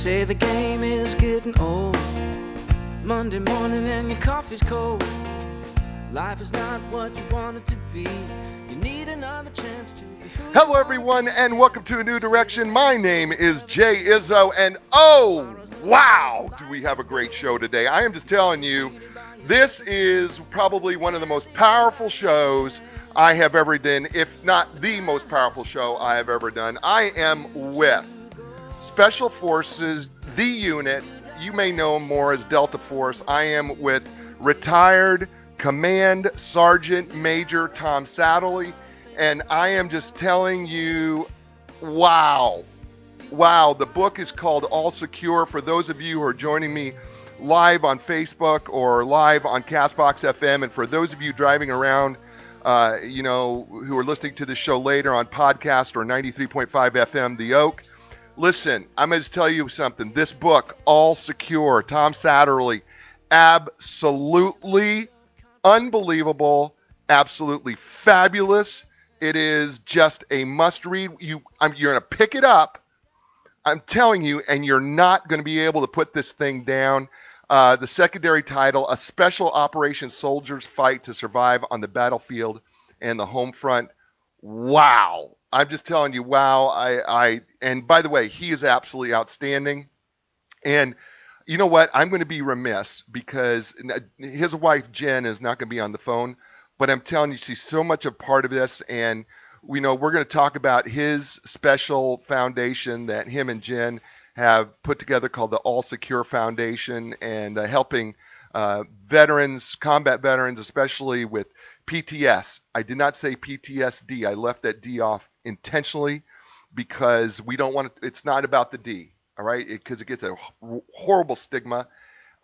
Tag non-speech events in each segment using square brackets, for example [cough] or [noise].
say the game is getting old. Monday morning and your coffee's cold. Life is not what you want it to be. You need another chance to be. Hello, everyone, and welcome to A New Direction. My name is Jay Izzo, and oh, wow, do we have a great show today. I am just telling you, this is probably one of the most powerful shows I have ever done, if not the most powerful show I have ever done. I am with Special Forces, the unit. You may know more as Delta Force. I am with retired Command Sergeant Major Tom Satterly, and I am just telling you, wow. Wow, the book is called All Secure. For those of you who are joining me live on Facebook or live on Castbox FM, and for those of you driving around, uh, you know, who are listening to the show later on podcast or 93.5 FM, The Oak, listen, I'm going to tell you something. This book, All Secure, Tom Satterly, absolutely unbelievable, absolutely fabulous. It is just a must read. You, I'm, you're going to pick it up. I'm telling you, and you're not going to be able to put this thing down. Uh, the secondary title, A Special Operations Soldiers Fight to Survive on the Battlefield and the Home Front. Wow. I'm just telling you, wow. I, I, and by the way, he is absolutely outstanding. And you know what? I'm going to be remiss because his wife Jen is not going to be on the phone, but I'm telling you, she's so much a part of this. And we know we're going to talk about his special foundation that him and Jen have put together called the All Secure Foundation and uh, helping uh, veterans, combat veterans, especially with PTS. I did not say PTSD. I left that D off intentionally because we don't want to, it's not about the D, all right? Because it, gets a horrible stigma.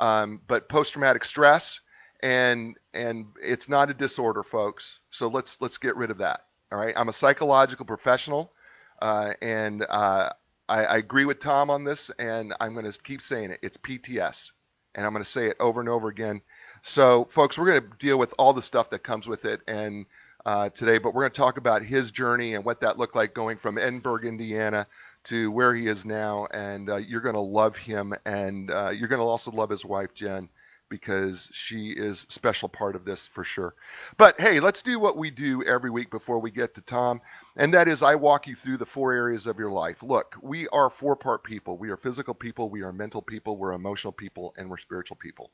Um, but post-traumatic stress and and it's not a disorder, folks. So let's let's get rid of that. All right. I'm a psychological professional, uh, and uh, I, I agree with Tom on this, and I'm going to keep saying it. It's PTS, and I'm going to say it over and over again. So, folks, we're going to deal with all the stuff that comes with it, and uh, today, but we're going to talk about his journey and what that looked like going from Edinburgh, Indiana, to where he is now, and uh, you're going to love him, and uh, you're going to also love his wife Jen because she is a special part of this for sure. But hey, let's do what we do every week before we get to Tom, and that is I walk you through the four areas of your life. Look, we are four part people. We are physical people, we are mental people, we're emotional people, and we're spiritual people.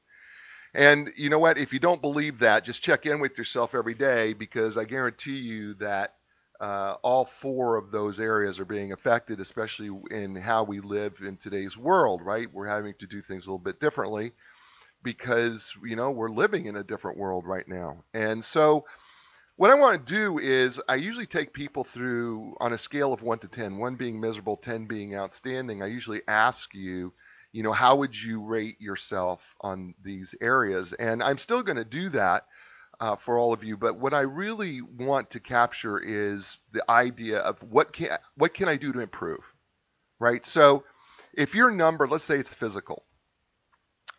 And you know what? If you don't believe that, just check in with yourself every day because I guarantee you that uh, all four of those areas are being affected, especially in how we live in today's world, right? We're having to do things a little bit differently because, you know, we're living in a different world right now. And so, what I want to do is I usually take people through on a scale of 1 to 10, 1 being miserable, 10 being outstanding. I usually ask you, you know, how would you rate yourself on these areas? And I'm still going to do that uh, for all of you, but what I really want to capture is the idea of what can what can I do to improve, right? So, if your number, let's say it's physical,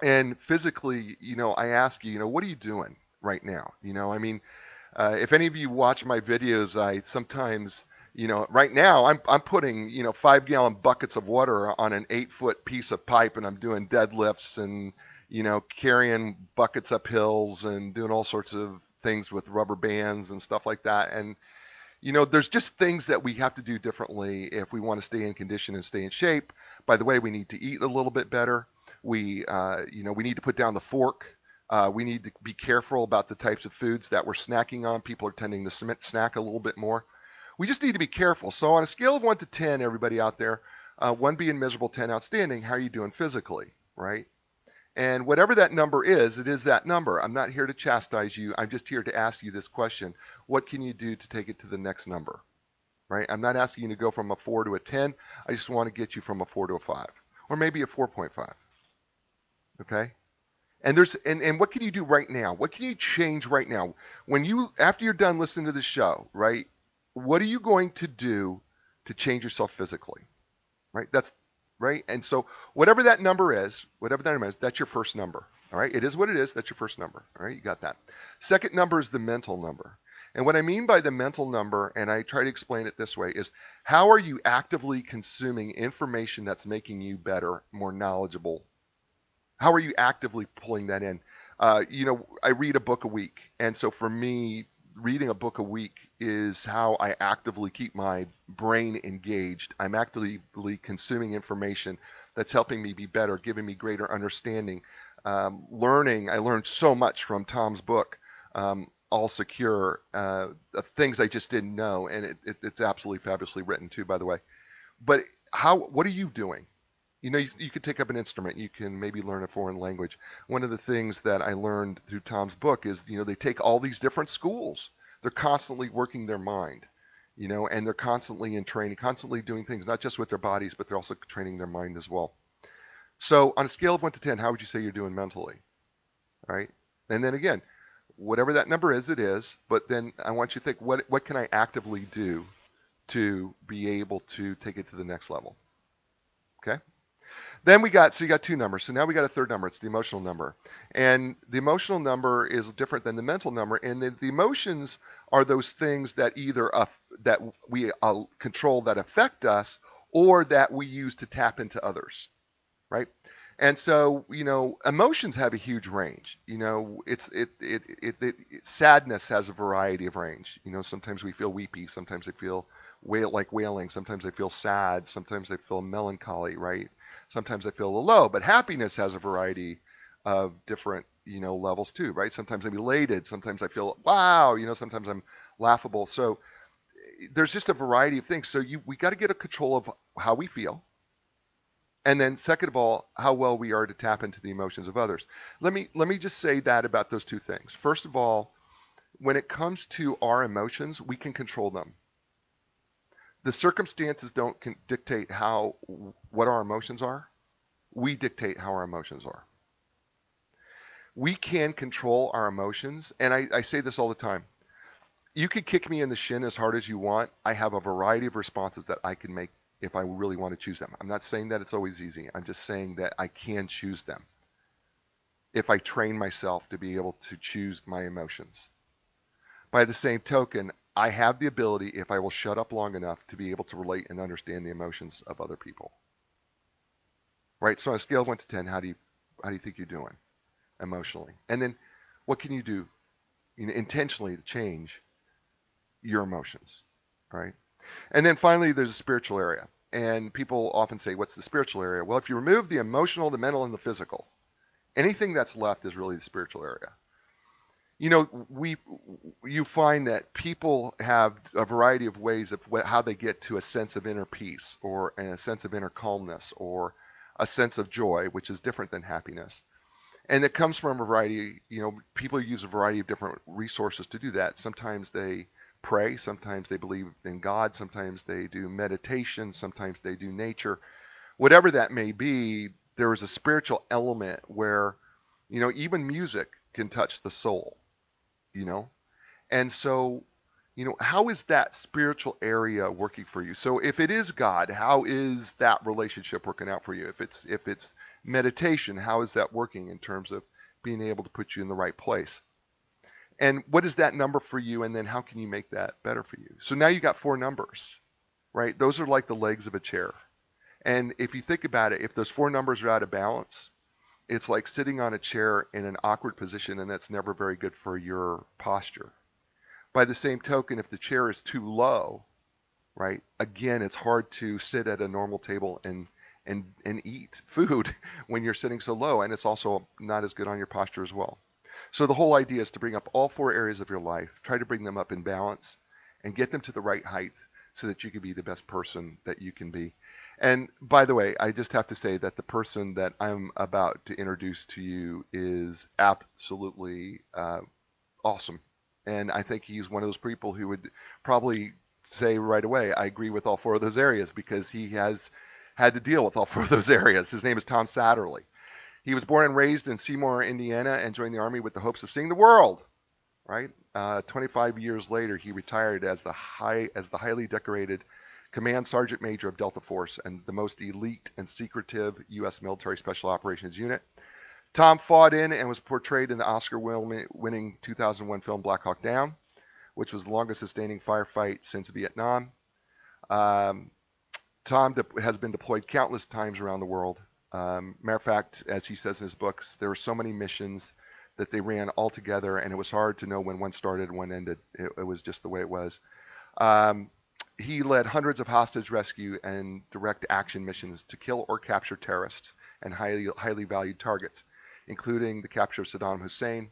and physically, you know, I ask you, you know, what are you doing right now? You know, I mean, uh, if any of you watch my videos, I sometimes, you know, right now I'm I'm putting, you know, five gallon buckets of water on an eight foot piece of pipe, and I'm doing deadlifts and, you know, carrying buckets up hills and doing all sorts of things with rubber bands and stuff like that. And you know, there's just things that we have to do differently if we want to stay in condition and stay in shape. By the way, we need to eat a little bit better. We, uh, you know, we need to put down the fork. Uh, we need to be careful about the types of foods that we're snacking on. People are tending to snack a little bit more. We just need to be careful. So on a scale of one to ten, everybody out there, uh, one being miserable, ten outstanding. How are you doing physically, right? And whatever that number is, it is that number. I'm not here to chastise you. I'm just here to ask you this question. What can you do to take it to the next number? Right? I'm not asking you to go from a 4 to a 10. I just want to get you from a 4 to a 5 or maybe a 4.5. Okay? And there's and, and what can you do right now? What can you change right now? When you after you're done listening to the show, right? What are you going to do to change yourself physically? Right? That's right? And so whatever that number is, whatever that number is, that's your first number. All right? It is what it is. That's your first number. All right? You got that. Second number is the mental number. And what I mean by the mental number, and I try to explain it this way, is how are you actively consuming information that's making you better, more knowledgeable? How are you actively pulling that in? Uh, you know, I read a book a week, and so for me, reading a book a week is how I actively keep my brain engaged. I'm actively consuming information that's helping me be better, giving me greater understanding. Um, learning, I learned so much from Tom's book, um, All Secure, uh, things I just didn't know, and it, it, it's absolutely fabulously written too, by the way. But how? What are you doing? You know, you, you could take up an instrument. You can maybe learn a foreign language. One of the things that I learned through Tom's book is, you know, they take all these different schools. They're constantly working their mind, you know, and they're constantly in training, constantly doing things, not just with their bodies, but they're also training their mind as well. So on a scale of 1 to 10, how would you say you're doing mentally? All right. And then again, whatever that number is, it is. But then I want you to think, what, what can I actively do to be able to take it to the next level? Okay. Then we got, so you got two numbers. So now we got a third number. It's the emotional number. And the emotional number is different than the mental number. And the, the emotions are those things that either, uh, that we uh, control that affect us or that we use to tap into others, right? And so, you know, emotions have a huge range. You know, it's it it, it it, it sadness has a variety of range. You know, sometimes we feel weepy, sometimes I feel like wailing, sometimes they feel sad, sometimes they feel melancholy, right? Sometimes I feel a little low, but happiness has a variety of different, you know, levels too, right? Sometimes I'm elated, sometimes I feel wow, you know, sometimes I'm laughable. So eh, there's just a variety of things. So you we got to get a control of how we feel. And then second of all, how well we are to tap into the emotions of others. Let me let me just say that about those two things. First of all, when it comes to our emotions, we can control them the circumstances don't dictate how what our emotions are. We dictate how our emotions are. We can control our emotions, and I, I say this all the time. You could kick me in the shin as hard as you want. I have a variety of responses that I can make if I really want to choose them. I'm not saying that it's always easy. I'm just saying that I can choose them if I train myself to be able to choose my emotions. By the same token, I have the ability, if I will shut up long enough, to be able to relate and understand the emotions of other people. Right? So on a scale of 1 to 10, how do you how do you think you're doing emotionally? And then what can you do you know, intentionally to change your emotions, right? And then finally there's a spiritual area. And people often say, what's the spiritual area? Well, if you remove the emotional, the mental, and the physical, anything that's left is really the spiritual area you know, we you find that people have a variety of ways of how they get to a sense of inner peace or a sense of inner calmness or a sense of joy, which is different than happiness. And it comes from a variety, you know, people use a variety of different resources to do that. Sometimes they pray, sometimes they believe in God, sometimes they do meditation, sometimes they do nature. Whatever that may be, there is a spiritual element where, you know, even music can touch the soul you know? And so, you know, how is that spiritual area working for you? So if it is God, how is that relationship working out for you? If it's if it's meditation, how is that working in terms of being able to put you in the right place? And what is that number for you? And then how can you make that better for you? So now you got four numbers, right? Those are like the legs of a chair. And if you think about it, if those four numbers are out of balance, it's like sitting on a chair in an awkward position, and that's never very good for your posture. By the same token, if the chair is too low, right, again, it's hard to sit at a normal table and and and eat [laughs] food when you're sitting so low, and it's also not as good on your posture as well. So the whole idea is to bring up all four areas of your life, try to bring them up in balance, and get them to the right height so that you can be the best person that you can be. And by the way, I just have to say that the person that I'm about to introduce to you is absolutely uh, awesome. And I think he's one of those people who would probably say right away, I agree with all four of those areas because he has had to deal with all [laughs] four of those areas. His name is Tom Satterly. He was born and raised in Seymour, Indiana, and joined the Army with the hopes of seeing the world. Right? Uh, 25 years later, he retired as the high as the highly decorated Command Sergeant Major of Delta Force and the most elite and secretive U.S. military special operations unit. Tom fought in and was portrayed in the Oscar winning 2001 film Black Hawk Down, which was the longest sustaining firefight since Vietnam. Um, Tom de- has been deployed countless times around the world. Um, matter of fact, as he says in his books, there were so many missions that they ran all together, and it was hard to know when one started and when ended. It, it was just the way it was. Um, he led hundreds of hostage rescue and direct action missions to kill or capture terrorists and highly highly valued targets, including the capture of Saddam Hussein.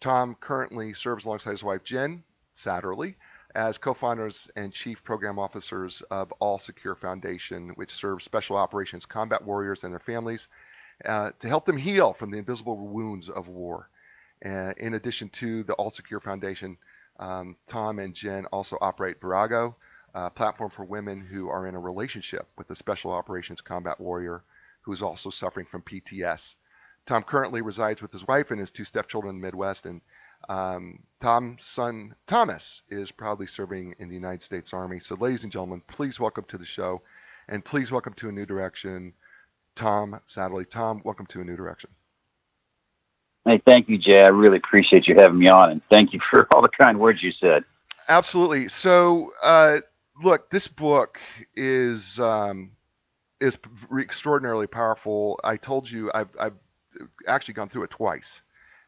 Tom currently serves alongside his wife Jen Satterly as co-founders and chief program officers of All Secure Foundation, which serves special operations combat warriors and their families uh, to help them heal from the invisible wounds of war. Uh, in addition to the All Secure Foundation, um, Tom and Jen also operate Virago, a platform for women who are in a relationship with a special operations combat warrior who is also suffering from PTS. Tom currently resides with his wife and his two stepchildren in the Midwest, and um, Tom's son Thomas is proudly serving in the United States Army. So, ladies and gentlemen, please welcome to the show, and please welcome to a new direction, Tom Satterly. Tom, welcome to a new direction. Hey, thank you, Jay. I really appreciate you having me on, and thank you for all the kind words you said. Absolutely. So, uh, look, this book is um, is extraordinarily powerful. I told you I've, I've actually gone through it twice,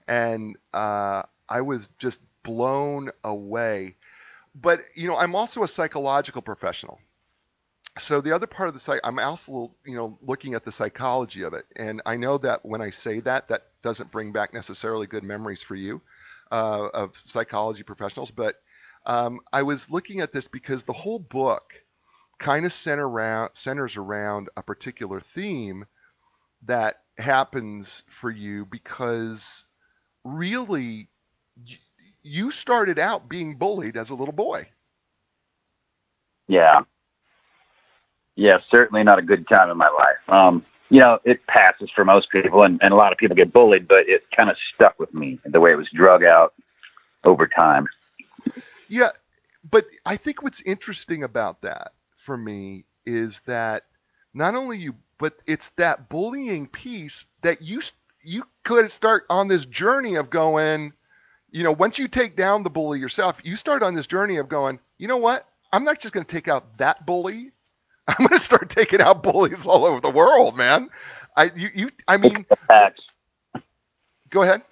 and uh, I was just blown away. But you know, I'm also a psychological professional. So the other part of the site, I'm also you know looking at the psychology of it, and I know that when I say that, that doesn't bring back necessarily good memories for you uh, of psychology professionals. But um, I was looking at this because the whole book kind of center around, centers around a particular theme that happens for you because really you started out being bullied as a little boy. Yeah. Yeah, certainly not a good time in my life. Um, you know, it passes for most people, and, and a lot of people get bullied, but it kind of stuck with me the way it was drug out over time. Yeah, but I think what's interesting about that for me is that not only you, but it's that bullying piece that you you could start on this journey of going, you know, once you take down the bully yourself, you start on this journey of going, you know what? I'm not just going to take out that bully. [laughs] I'm going to start taking out bullies all over the world, man. I you, you I mean. Go ahead.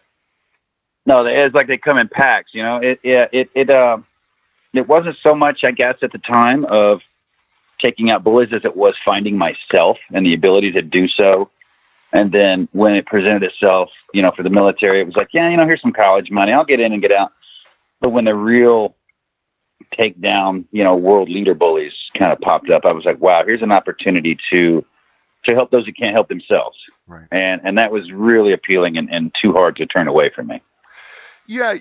No, it's like they come in packs. You know, it yeah it it uh it wasn't so much I guess at the time of taking out bullies as it was finding myself and the ability to do so and then when it presented itself, you know, for the military, it was like, yeah, you know, here's some college money. I'll get in and get out. But when the real take down, you know, world leader bullies kind of popped up, I was like, wow, here's an opportunity to to help those who can't help themselves. Right. And and that was really appealing and, and too hard to turn away from me. Yeah,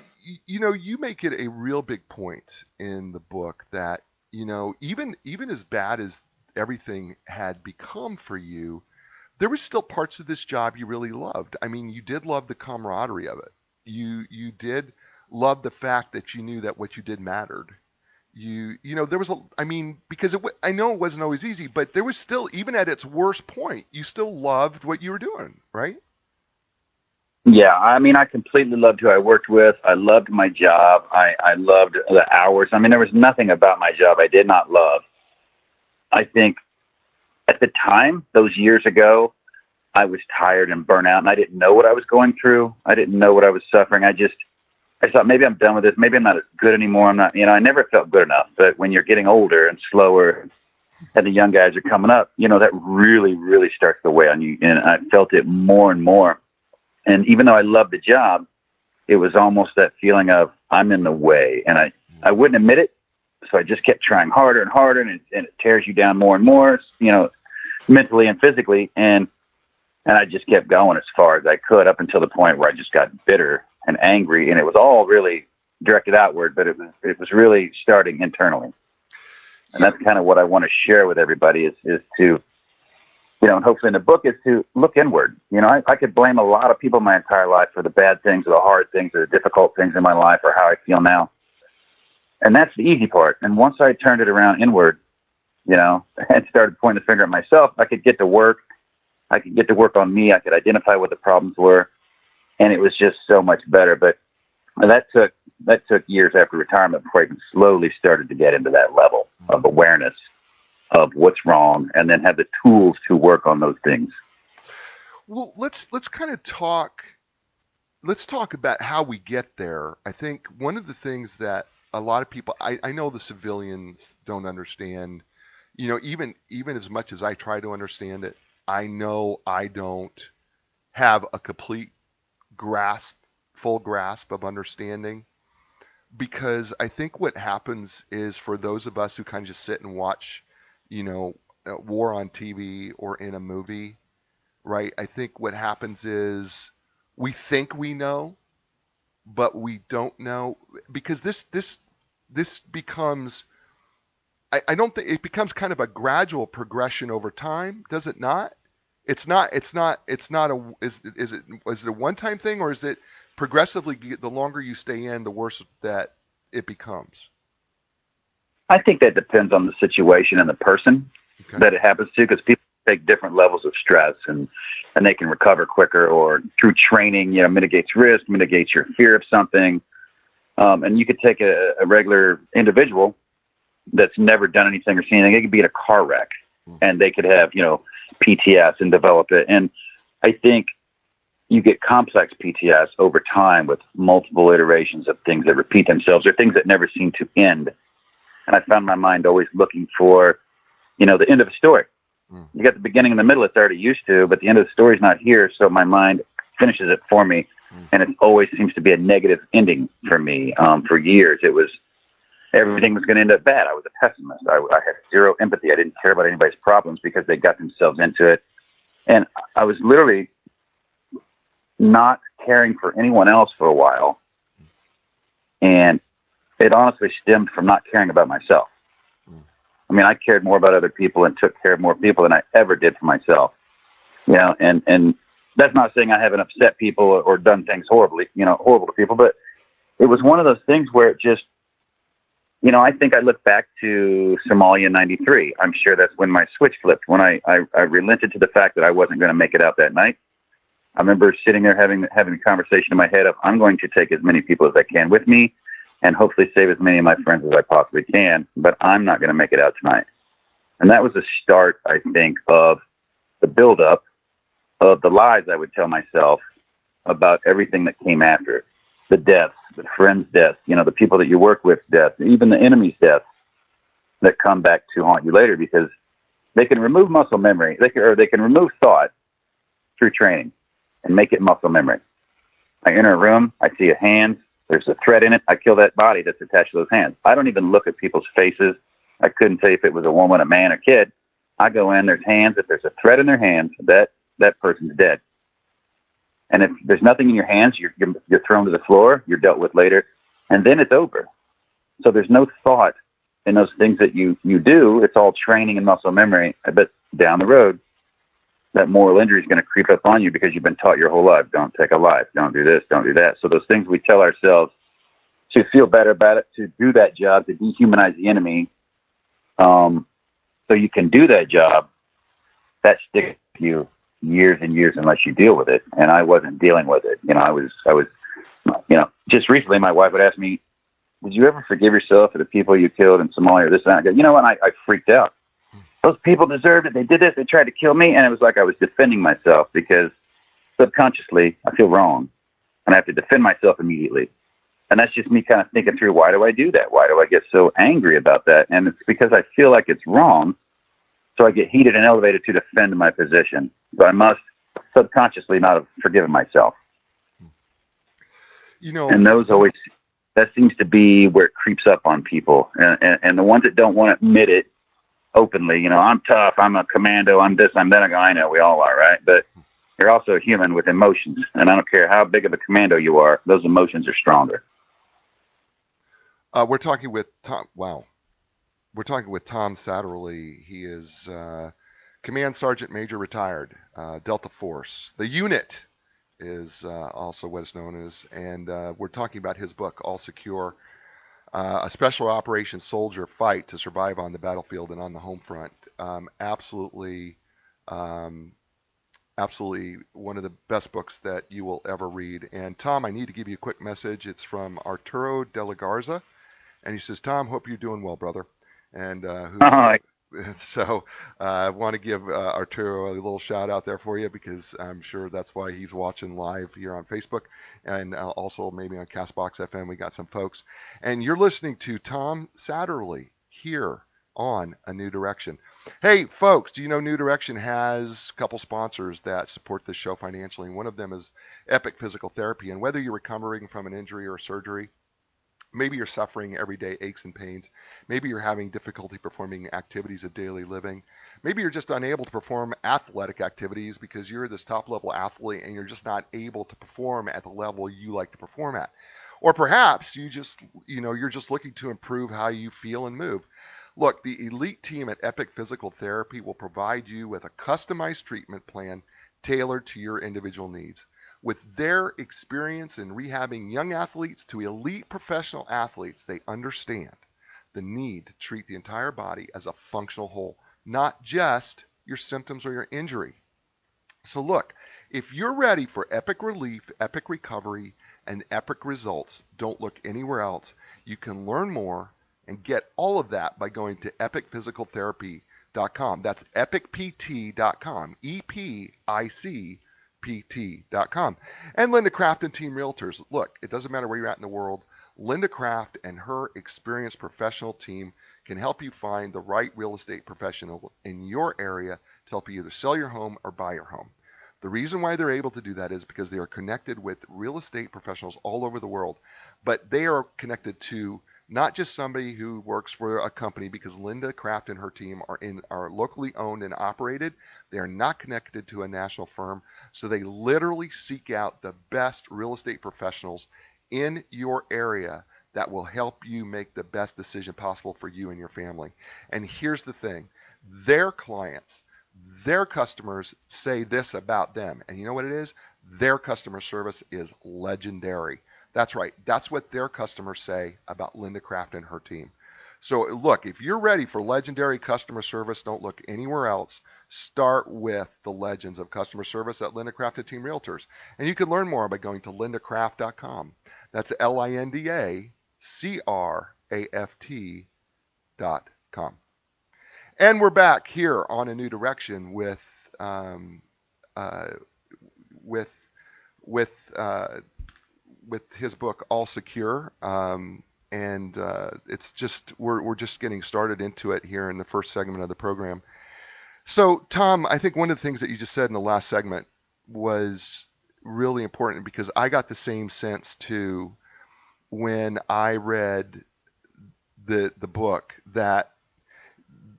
you know, you make it a real big point in the book that, you know, even even as bad as everything had become for you, there were still parts of this job you really loved. I mean, you did love the camaraderie of it. You you did love the fact that you knew that what you did mattered. You you know there was a I mean because it I know it wasn't always easy, but there was still even at its worst point, you still loved what you were doing, right? Yeah, I mean, I completely loved who I worked with. I loved my job. I, I loved the hours. I mean, there was nothing about my job I did not love. I think at the time, those years ago, I was tired and burnt out and I didn't know what I was going through. I didn't know what I was suffering. I just, I thought maybe I'm done with this. Maybe I'm not as good anymore. I'm not, you know, I never felt good enough. But when you're getting older and slower and the young guys are coming up, you know, that really, really starts to weigh on you. And I felt it more and more. And even though I loved the job, it was almost that feeling of I'm in the way. And I, I wouldn't admit it, so I just kept trying harder and harder, and it, and it tears you down more and more, you know, mentally and physically. And and I just kept going as far as I could up until the point where I just got bitter and angry, and it was all really directed outward, but it was it was really starting internally. And that's kind of what I want to share with everybody is is to you know, and hopefully in the book is to look inward. You know, I, I could blame a lot of people my entire life for the bad things or the hard things or the difficult things in my life or how I feel now. And that's the easy part. And once I turned it around inward, you know, [laughs] and started pointing the finger at myself, I could get to work. I could get to work on me. I could identify what the problems were. And it was just so much better. But that took that took years after retirement before I even slowly started to get into that level of mm-hmm. awareness of what's wrong, and then have the tools to work on those things. Well, let's let's kind of talk. Let's talk about how we get there. I think one of the things that a lot of people, I, I know the civilians don't understand. You know, even even as much as I try to understand it, I know I don't have a complete grasp, full grasp of understanding. Because I think what happens is for those of us who kind of just sit and watch, you know, uh, war on TV or in a movie, right? I think what happens is we think we know, but we don't know because this this this becomes I, I don't think it becomes kind of a gradual progression over time, does it not? It's not it's not it's not a is is it is it a one time thing or is it progressively the longer you stay in the worse that it becomes? I think that depends on the situation and the person okay. that it happens to because people take different levels of stress and and they can recover quicker or through training you know mitigates risk mitigates your fear of something um, and you could take a, a regular individual that's never done anything or seen anything. They could be in a car wreck mm. and they could have, you know, PTS and develop it. And I think you get complex PTS over time with multiple iterations of things that repeat themselves or things that never seem to end. And I found my mind always looking for, you know, the end of a story. Mm. You got the beginning and the middle it's already used to, but the end of the story's not here. So my mind finishes it for me. Mm. And it always seems to be a negative ending for me. Um, for years, it was everything was going to end up bad. I was a pessimist. I, I had zero empathy. I didn't care about anybody's problems because they got themselves into it. And I was literally not caring for anyone else for a while. And it honestly stemmed from not caring about myself. Hmm. I mean, I cared more about other people and took care of more people than I ever did for myself. You know, and and that's not saying I haven't upset people or, or done things horribly, you know, horrible to people, but it was one of those things where it just you know, I think I look back to Somalia '93. I'm sure that's when my switch flipped. When I, I, I relented to the fact that I wasn't going to make it out that night. I remember sitting there having having a conversation in my head of I'm going to take as many people as I can with me, and hopefully save as many of my friends as I possibly can. But I'm not going to make it out tonight. And that was the start, I think, of the buildup of the lies I would tell myself about everything that came after the deaths, the friends' deaths, you know, the people that you work with deaths, even the enemy's deaths that come back to haunt you later because they can remove muscle memory. They can, or they can remove thought through training and make it muscle memory. I enter a room, I see a hand, there's a thread in it, I kill that body that's attached to those hands. I don't even look at people's faces. I couldn't tell you if it was a woman, a man, or kid. I go in, there's hands. If there's a thread in their hands, that that person's dead. And if there's nothing in your hands, you're, you're thrown to the floor, you're dealt with later, and then it's over. So there's no thought in those things that you, you do. It's all training and muscle memory. But down the road, that moral injury is going to creep up on you because you've been taught your whole life don't take a life, don't do this, don't do that. So those things we tell ourselves to feel better about it, to do that job, to dehumanize the enemy, um, so you can do that job, that sticks with you years and years unless you deal with it. And I wasn't dealing with it. You know, I was, I was, you know, just recently my wife would ask me, did you ever forgive yourself for the people you killed in Somalia or this and that? I go, you know what? I, I freaked out. Those people deserved it. They did this. They tried to kill me. And it was like I was defending myself because subconsciously I feel wrong and I have to defend myself immediately. And that's just me kind of thinking through why do I do that? Why do I get so angry about that? And it's because I feel like it's wrong so I get heated and elevated to defend my position. So I must subconsciously not have forgiven myself. You know, and those always that seems to be where it creeps up on people, and, and, and the ones that don't want to admit it openly. You know, I'm tough. I'm a commando. I'm this. I'm that. I know we all are, right? But you're also human with emotions, and I don't care how big of a commando you are. Those emotions are stronger. Uh, we're talking with Tom. Wow, we're talking with Tom Satterly. He is uh, Command Sergeant Major retired, uh, Delta Force. The unit is uh, also what is known as, and uh, we're talking about his book, All Secure, uh, a special operations soldier fight to survive on the battlefield and on the home front. Um, absolutely um, absolutely one of the best books that you will ever read. And Tom, I need to give you a quick message. It's from Arturo de la Garza, and he says, "Tom, hope you're doing well, brother." And uh. [laughs] [laughs] so uh, I want to give uh, Arturo a little shout out there for you because I'm sure that's why he's watching live here on Facebook and uh, also maybe on Castbox FM. We got some folks, and you're listening to Tom Satterly here on A New Direction. Hey, folks, do you know New Direction has a couple sponsors that support this show financially? And one of them is Epic Physical Therapy. And whether you're recovering from an injury or surgery, maybe you're suffering everyday aches and pains, maybe you're having difficulty performing activities of daily living, maybe you're just unable to perform athletic activities because you're this top level athlete and you're just not able to perform at the level you like to perform at. Or perhaps you just, you know, you're just looking to improve how you feel and move. Look, the elite team at Epic Physical Therapy will provide you with a customized treatment plan tailored to your individual needs. With their experience in rehabbing young athletes to elite professional athletes, they understand the need to treat the entire body as a functional whole, not just your symptoms or your injury. So, look, if you're ready for epic relief, epic recovery, and epic results, don't look anywhere else. You can learn more and get all of that by going to epicphysicaltherapy.com. That's epicpt.com. E P I C P And Linda Craft and Team Realtors. Look, it doesn't matter where you're at in the world. Linda Craft and her experienced professional team can help you find the right real estate professional in your area to help you either sell your home or buy your home. The reason why they're able to do that is because they are connected with real estate professionals all over the world, but they are connected to not just somebody who works for a company because Linda Craft and her team are in are locally owned and operated. They are not connected to a national firm, so they literally seek out the best real estate professionals in your area that will help you make the best decision possible for you and your family. And here's the thing, their clients their customers say this about them. And you know what it is? Their customer service is legendary. That's right. That's what their customers say about Linda Craft and her team. So look, if you're ready for legendary customer service, don't look anywhere else. Start with the legends of customer service at Linda Craft and Team Realtors. And you can learn more by going to lindacraft.com. That's L-I-N-D-A-C-R-A-F-T.com. And we're back here on a new direction with um, uh, with with uh, with his book All Secure, um, and uh, it's just we're we're just getting started into it here in the first segment of the program. So, Tom, I think one of the things that you just said in the last segment was really important because I got the same sense too when I read the the book that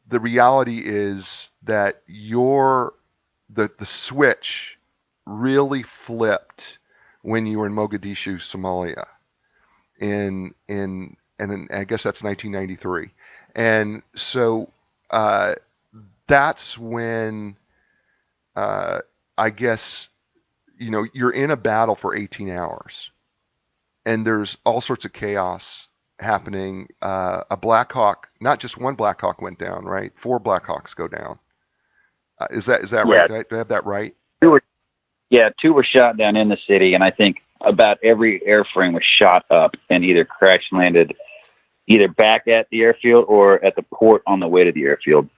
the reality is that your the the switch really flipped when you were in Mogadishu, Somalia, in in and in, I guess that's 1993, and so uh, that's when uh, I guess you know you're in a battle for 18 hours, and there's all sorts of chaos happening. Uh, a Black Hawk, not just one Black Hawk went down, right? Four Black Hawks go down. Uh, is that is that Yeah. right? Do I, do I have that right? Two were, yeah, two were shot down in the city, and I think about every airframe was shot up and either crash landed either back at the airfield or at the port on the way to the airfield.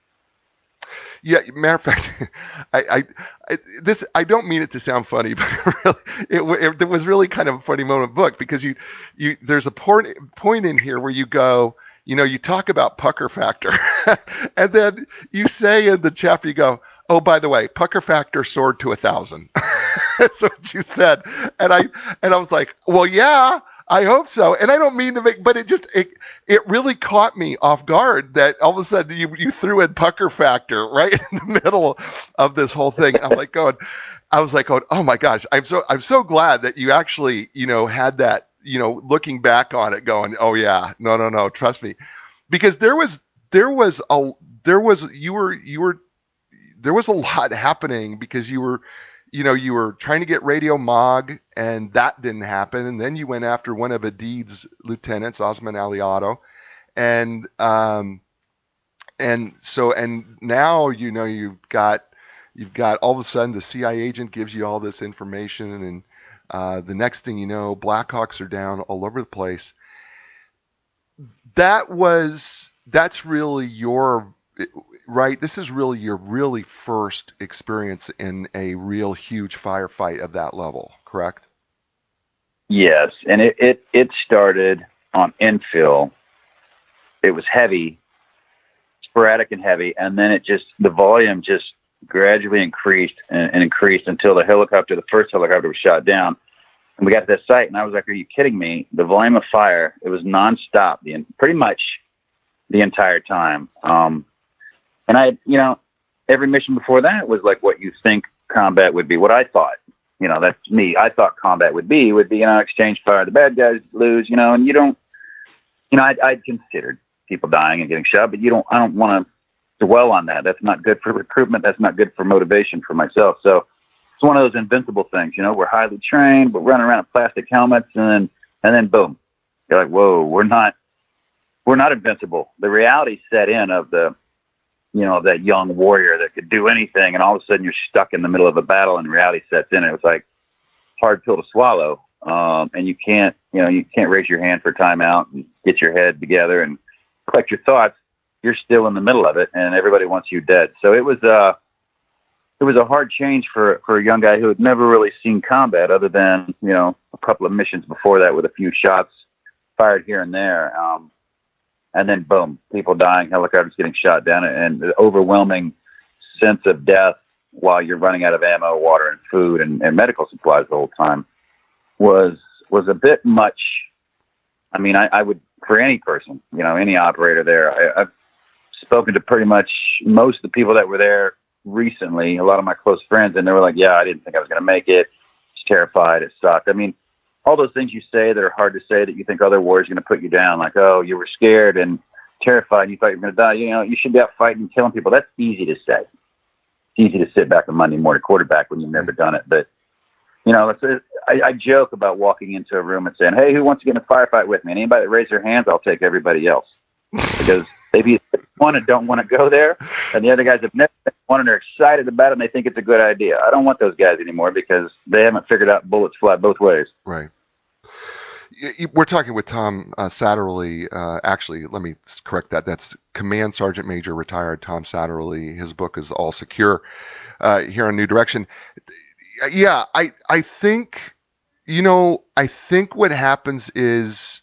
Yeah, matter of fact, [laughs] I, I, I this I don't mean it to sound funny, [laughs] but really, it, it, was really kind of a funny moment book because you, you there's a point point in here where you go, you know, you talk about pucker factor, [laughs] and then you say in the chapter you go, oh by the way, pucker factor soared to a thousand. [laughs] That's what you said, and I and I was like, well, yeah. I hope so. And I don't mean to make, but it just, it, it really caught me off guard that all of a sudden you, you threw in pucker factor right [laughs] in the middle of this whole thing. I'm like going, I was like oh my gosh, I'm so, I'm so glad that you actually, you know, had that, you know, looking back on it going, oh yeah, no, no, no, trust me. Because there was, there was a, there was, you were, you were, there was a lot [laughs] happening because you were, you know, you were trying to get Radio Mog, and that didn't happen. And then you went after one of Aidid's lieutenants, Osman Ali Atto, and um, and so and now you know you've got you've got all of a sudden the CIA agent gives you all this information, and uh, the next thing you know, Blackhawks are down all over the place. That was that's really your right. This is really your really first experience in a real huge firefight of that level, correct? Yes, and it it, it started on infill. It was heavy, sporadic and heavy, and then it just the volume just gradually increased and, and increased until the helicopter, the first helicopter, was shot down. And we got to that site, and I was like, "Are you kidding me?" The volume of fire it was nonstop, the pretty much the entire time. Um, and I, you know, every mission before that was like what you think combat would be, what I thought. You know, that's me. I thought combat would be would be you know exchange fire. The bad guys lose, you know, and you don't. You know, I'd, I'd considered people dying and getting shot, but you don't. I don't want to dwell on that. That's not good for recruitment. That's not good for motivation for myself. So it's one of those invincible things. You know, we're highly trained. We're running around in plastic helmets, and then and then boom, you're like, whoa, we're not we're not invincible. The reality set in of the you know, that young warrior that could do anything, and all of a sudden you're stuck in the middle of a battle, and reality sets in. It was like hard pill to swallow, um, and you can't, you know, you can't raise your hand for timeout and get your head together and collect your thoughts. You're still in the middle of it, and everybody wants you dead. So it was uh it was a hard change for for a young guy who had never really seen combat, other than you know a couple of missions before that with a few shots fired here and there. Um, and then boom, people dying, helicopters getting shot down, and the overwhelming sense of death while you're running out of ammo, water, and food and, and medical supplies the whole time was was a bit much. I mean, I, I would for any person, you know, any operator there. I, I've spoken to pretty much most of the people that were there recently, a lot of my close friends, and they were like, "Yeah, I didn't think I was going to make it. It's terrified. It sucked." I mean, all those things you say that are hard to say that you think other warriors are going to put you down, like, oh, you were scared and terrified and you thought you were going to die. You know, you should be out fighting and killing people. That's easy to say. It's easy to sit back on Monday morning quarterback when you've never done it. But, you know, it's, a, I, I joke about walking into a room and saying, hey, who wants to get in a firefight with me? And anybody that raises their hands, I'll take everybody else. Because maybe one and don't want to go there, and the other guys have never been one and they're excited about it and they think it's a good idea. I don't want those guys anymore because they haven't figured out bullets fly both ways. Right we're talking with Tom uh, Satterly. Uh, actually, let me correct that. That's Command Sergeant Major retired Tom Satterly. His book is All Secure uh, here on New Direction. Yeah, I I think you know I think what happens is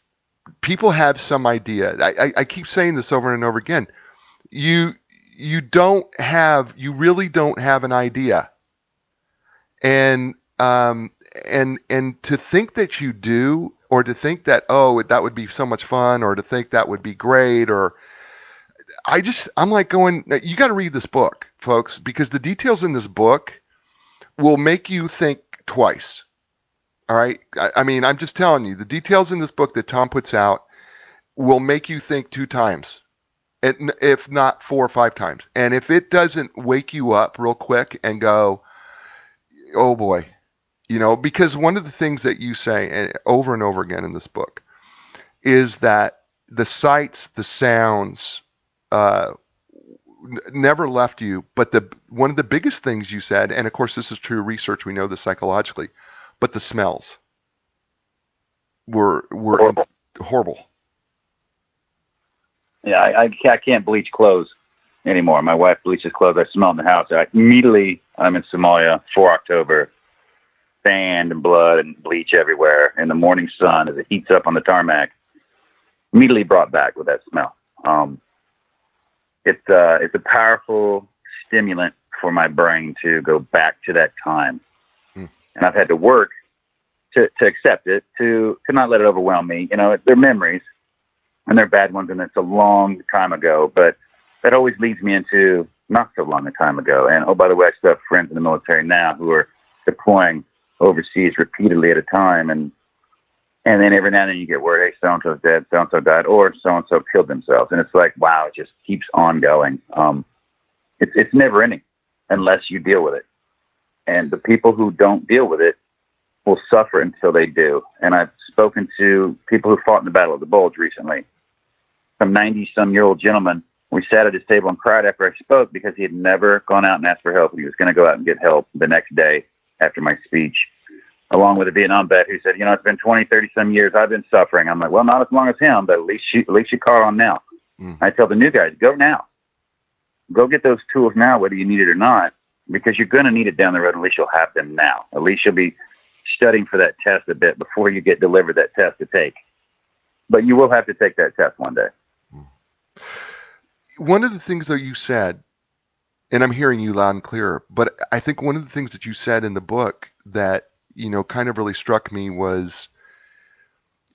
people have some idea. I, I, I keep saying this over and over again. You you don't have you really don't have an idea, and um, and and to think that you do or to think that oh that would be so much fun or to think that would be great or I just I'm like going you got to read this book folks because the details in this book will make you think twice. All right? I, I mean, I'm just telling you the details in this book that Tom puts out will make you think two times. If not four or five times. And if it doesn't wake you up real quick and go, oh boy, you know, because one of the things that you say over and over again in this book is that the sights, the sounds, uh, never left you. But the one of the biggest things you said, and of course this is true research, we know this psychologically, but the smells were were horrible. horrible. Yeah, I, I can't bleach clothes anymore. My wife bleaches clothes. I smell in the house. I, immediately, I'm in Somalia for October sand and blood and bleach everywhere in the morning sun as it heats up on the tarmac. Immediately brought back with that smell. Um, it's uh, it's a powerful stimulant for my brain to go back to that time. And I've had to work to to accept it, to to not let it overwhelm me. You know, they're memories, and they're bad ones, and it's a long time ago. But that always leads me into not so long a time ago. And oh, by the way, I still have friends in the military now who are deploying overseas repeatedly at a time, and and then every now and then you get word, hey, so and so's dead, so and so died, or so and so killed themselves, and it's like, wow, it just keeps on going. Um, it's it's never ending unless you deal with it, and the people who don't deal with it will suffer until they do. And I've spoken to people who fought in the Battle of the Bulge recently. Some ninety some year old gentleman we sat at his table and cried after I spoke because he had never gone out and asked for help. And he was going to go out and get help the next day after my speech, along with a Vietnam vet who said, you know, it's been 20, 30 some years I've been suffering. I'm like, well, not as long as him, but at least you, at least you caught on now. Mm. I tell the new guys, go now. Go get those tools now, whether you need it or not, because you're going to need it down the road. At least you'll have them now. At least you'll be studying for that test a bit before you get delivered that test to take. But you will have to take that test one day. One of the things that you said, and I'm hearing you loud and clear, but I think one of the things that you said in the book that, you know, kind of really struck me was,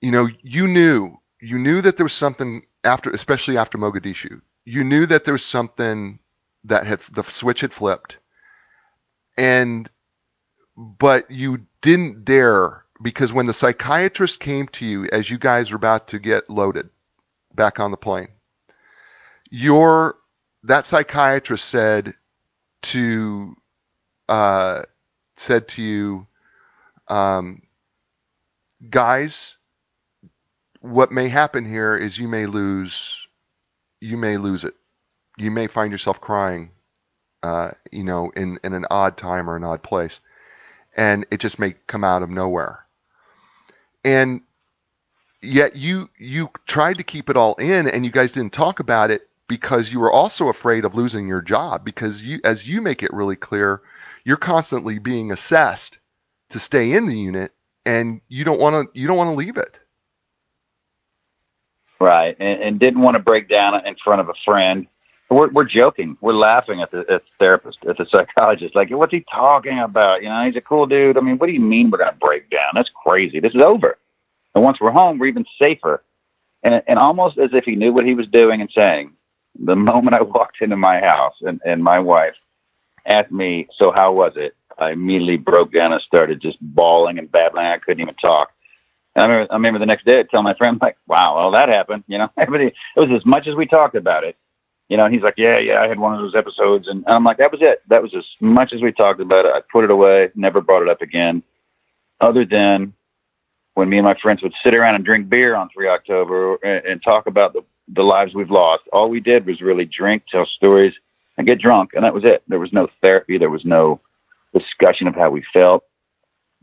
you know, you knew, you knew that there was something after, especially after Mogadishu, you knew that there was something that had, the switch had flipped. And, but you didn't dare because when the psychiatrist came to you as you guys were about to get loaded back on the plane, your that psychiatrist said to uh, said to you, um, guys, what may happen here is you may lose you may lose it. You may find yourself crying, uh, you know, in, in an odd time or an odd place and it just may come out of nowhere. And yet you you tried to keep it all in and you guys didn't talk about it because you were also afraid of losing your job because you as you make it really clear, you're constantly being assessed to stay in the unit and you don't want to you don't want to leave it. Right, and, and didn't want to break down in front of a friend we're we're joking. We're laughing at the, at the therapist, at the psychologist. Like, what's he talking about? You know, he's a cool dude. I mean, what do you mean we're gonna break down? That's crazy. This is over. And once we're home, we're even safer. And and almost as if he knew what he was doing and saying. The moment I [laughs] walked into my house and and my wife asked me, "So how was it?" I immediately broke down and started just bawling and babbling. I couldn't even talk. And I remember, I remember the next day, I'd tell my friend, like, "Wow, well that happened." You know, [laughs] everybody. It was as much as we talked about it you know, he's like, yeah, yeah, I had one of those episodes. And I'm like, that was it. That was as much as we talked about it. I put it away, never brought it up again, other than when me and my friends would sit around and drink beer on 3 October and, and talk about the, the lives we've lost. All we did was really drink, tell stories, and get drunk. And that was it. There was no therapy. There was no discussion of how we felt.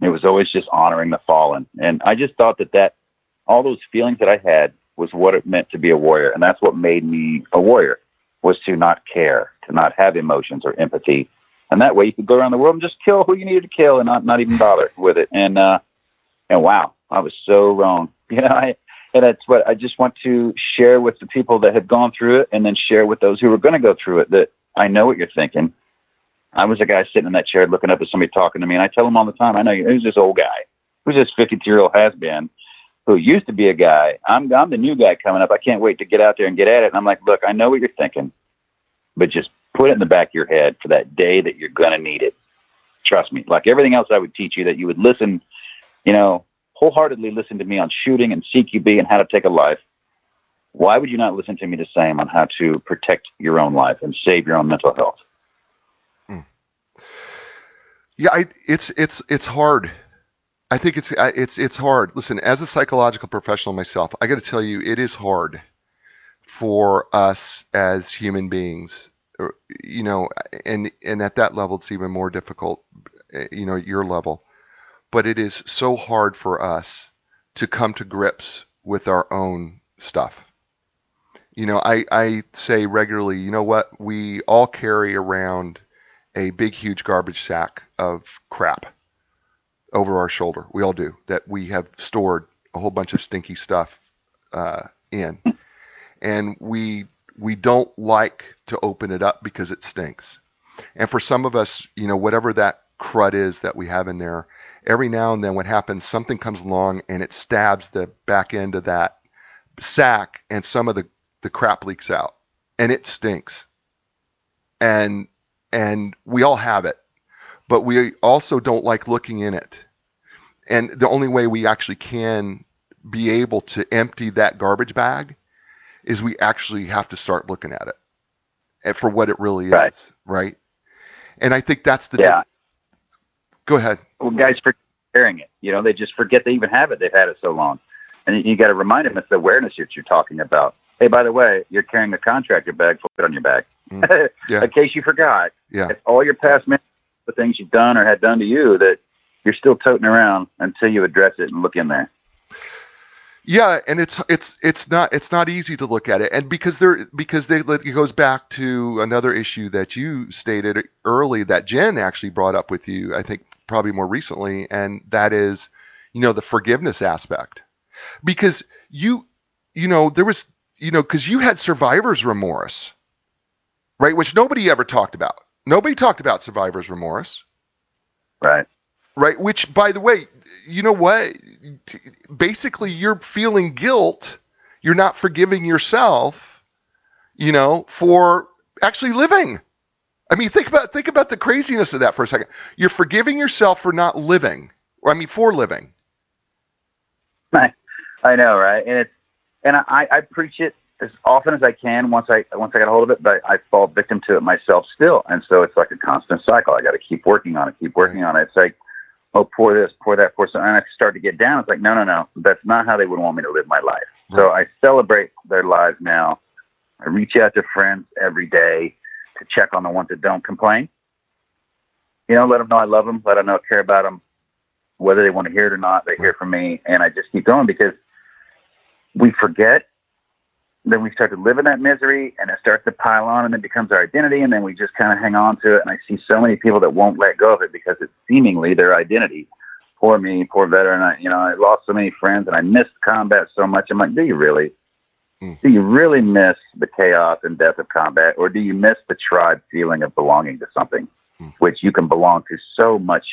It was always just honoring the fallen. And I just thought that that, all those feelings that I had was what it meant to be a warrior. And that's what made me a warrior was to not care, to not have emotions or empathy. And that way you could go around the world and just kill who you needed to kill and not, not even bother with it. And, uh, and wow, I was so wrong. [laughs] You know, I, and that's what I just want to share with the people that have gone through it and then share with those who are going to go through it that I know what you're thinking. I was a guy sitting in that chair looking up at somebody talking to me, and I tell them all the time, I know you, who's this old guy, who's this 52 year old has been, who used to be a guy. I'm I'm the new guy coming up. I can't wait to get out there and get at it. And I'm like, look, I know what you're thinking, but just put it in the back of your head for that day that you're gonna need it. Trust me. Like everything else I would teach you that you would listen, you know, wholeheartedly listen to me on shooting and CQB and how to take a life. Why would you not listen to me the same on how to protect your own life and save your own mental health? Mm. Yeah, I, it's it's it's hard I think it's it's it's hard. Listen, as a psychological professional myself, I got to tell you, it is hard for us as human beings. You know, and and at that level, it's even more difficult. You know, at your level, but it is so hard for us to come to grips with our own stuff. You know, I I say regularly, you know what? We all carry around a big, huge garbage sack of crap over our shoulder. We all do that. We have stored a whole bunch of stinky stuff uh, in, and we we don't like to open it up because it stinks. And for some of us, you know, whatever that crud is that we have in there, every now and then what happens, something comes along and it stabs the back end of that sack, and some of the the crap leaks out, and it stinks. And and we all have it but we also don't like looking in it. And the only way we actually can be able to empty that garbage bag is we actually have to start looking at it for what it really right. is, right? And I think that's the yeah. Go ahead. Well, guys for carrying it. You know, they just forget they even have it. They've had it so long, and you got to remind them it's the awareness that you're talking about. hey, by the way, you're carrying a contractor bag, put it on your back. Mm. [laughs] Yeah. In case you forgot. Yeah. It's all your past memories, the things you've done or had done to you that you're still toting around until you address it and look in there. Yeah, and it's it's it's not it's not easy to look at it, and because there because they it goes back to another issue that you stated early that Jen actually brought up with you, I think probably more recently, and that is, you know, the forgiveness aspect, because you you know there was you know because you had survivor's remorse, right, which nobody ever talked about. Nobody talked about survivor's remorse. Right. Right. Which, by the way, you know what? Basically, you're feeling guilt. You're not forgiving yourself, you know, for actually living. I mean, think about think about the craziness of that for a second. You're forgiving yourself for not living, or I mean, for living. I, I know, right? And it's and I, I preach it as often as I can once I once I get a hold of it, but I fall victim to it myself still, and so it's like a constant cycle. I got to keep working on it, keep working on it. It's like, oh, pour this, pour that, pour something, and I start to get down. It's like, no, no, no, that's not how they would want me to live my life. Right. So I celebrate their lives now. I reach out to friends every day to check on the ones that don't complain. You know, let them know I love them, let them know I care about them, whether they want to hear it or not. They hear from me, and I just keep going because we forget then we start to live in that misery and it starts to pile on and it becomes our identity and then we just kind of hang on to it and i see so many people that won't let go of it because it's seemingly their identity poor me poor veteran I, you know i lost so many friends and i missed combat so much i'm like do you really mm. do you really miss the chaos and death of combat or do you miss the tribe feeling of belonging to something mm. which you can belong to so much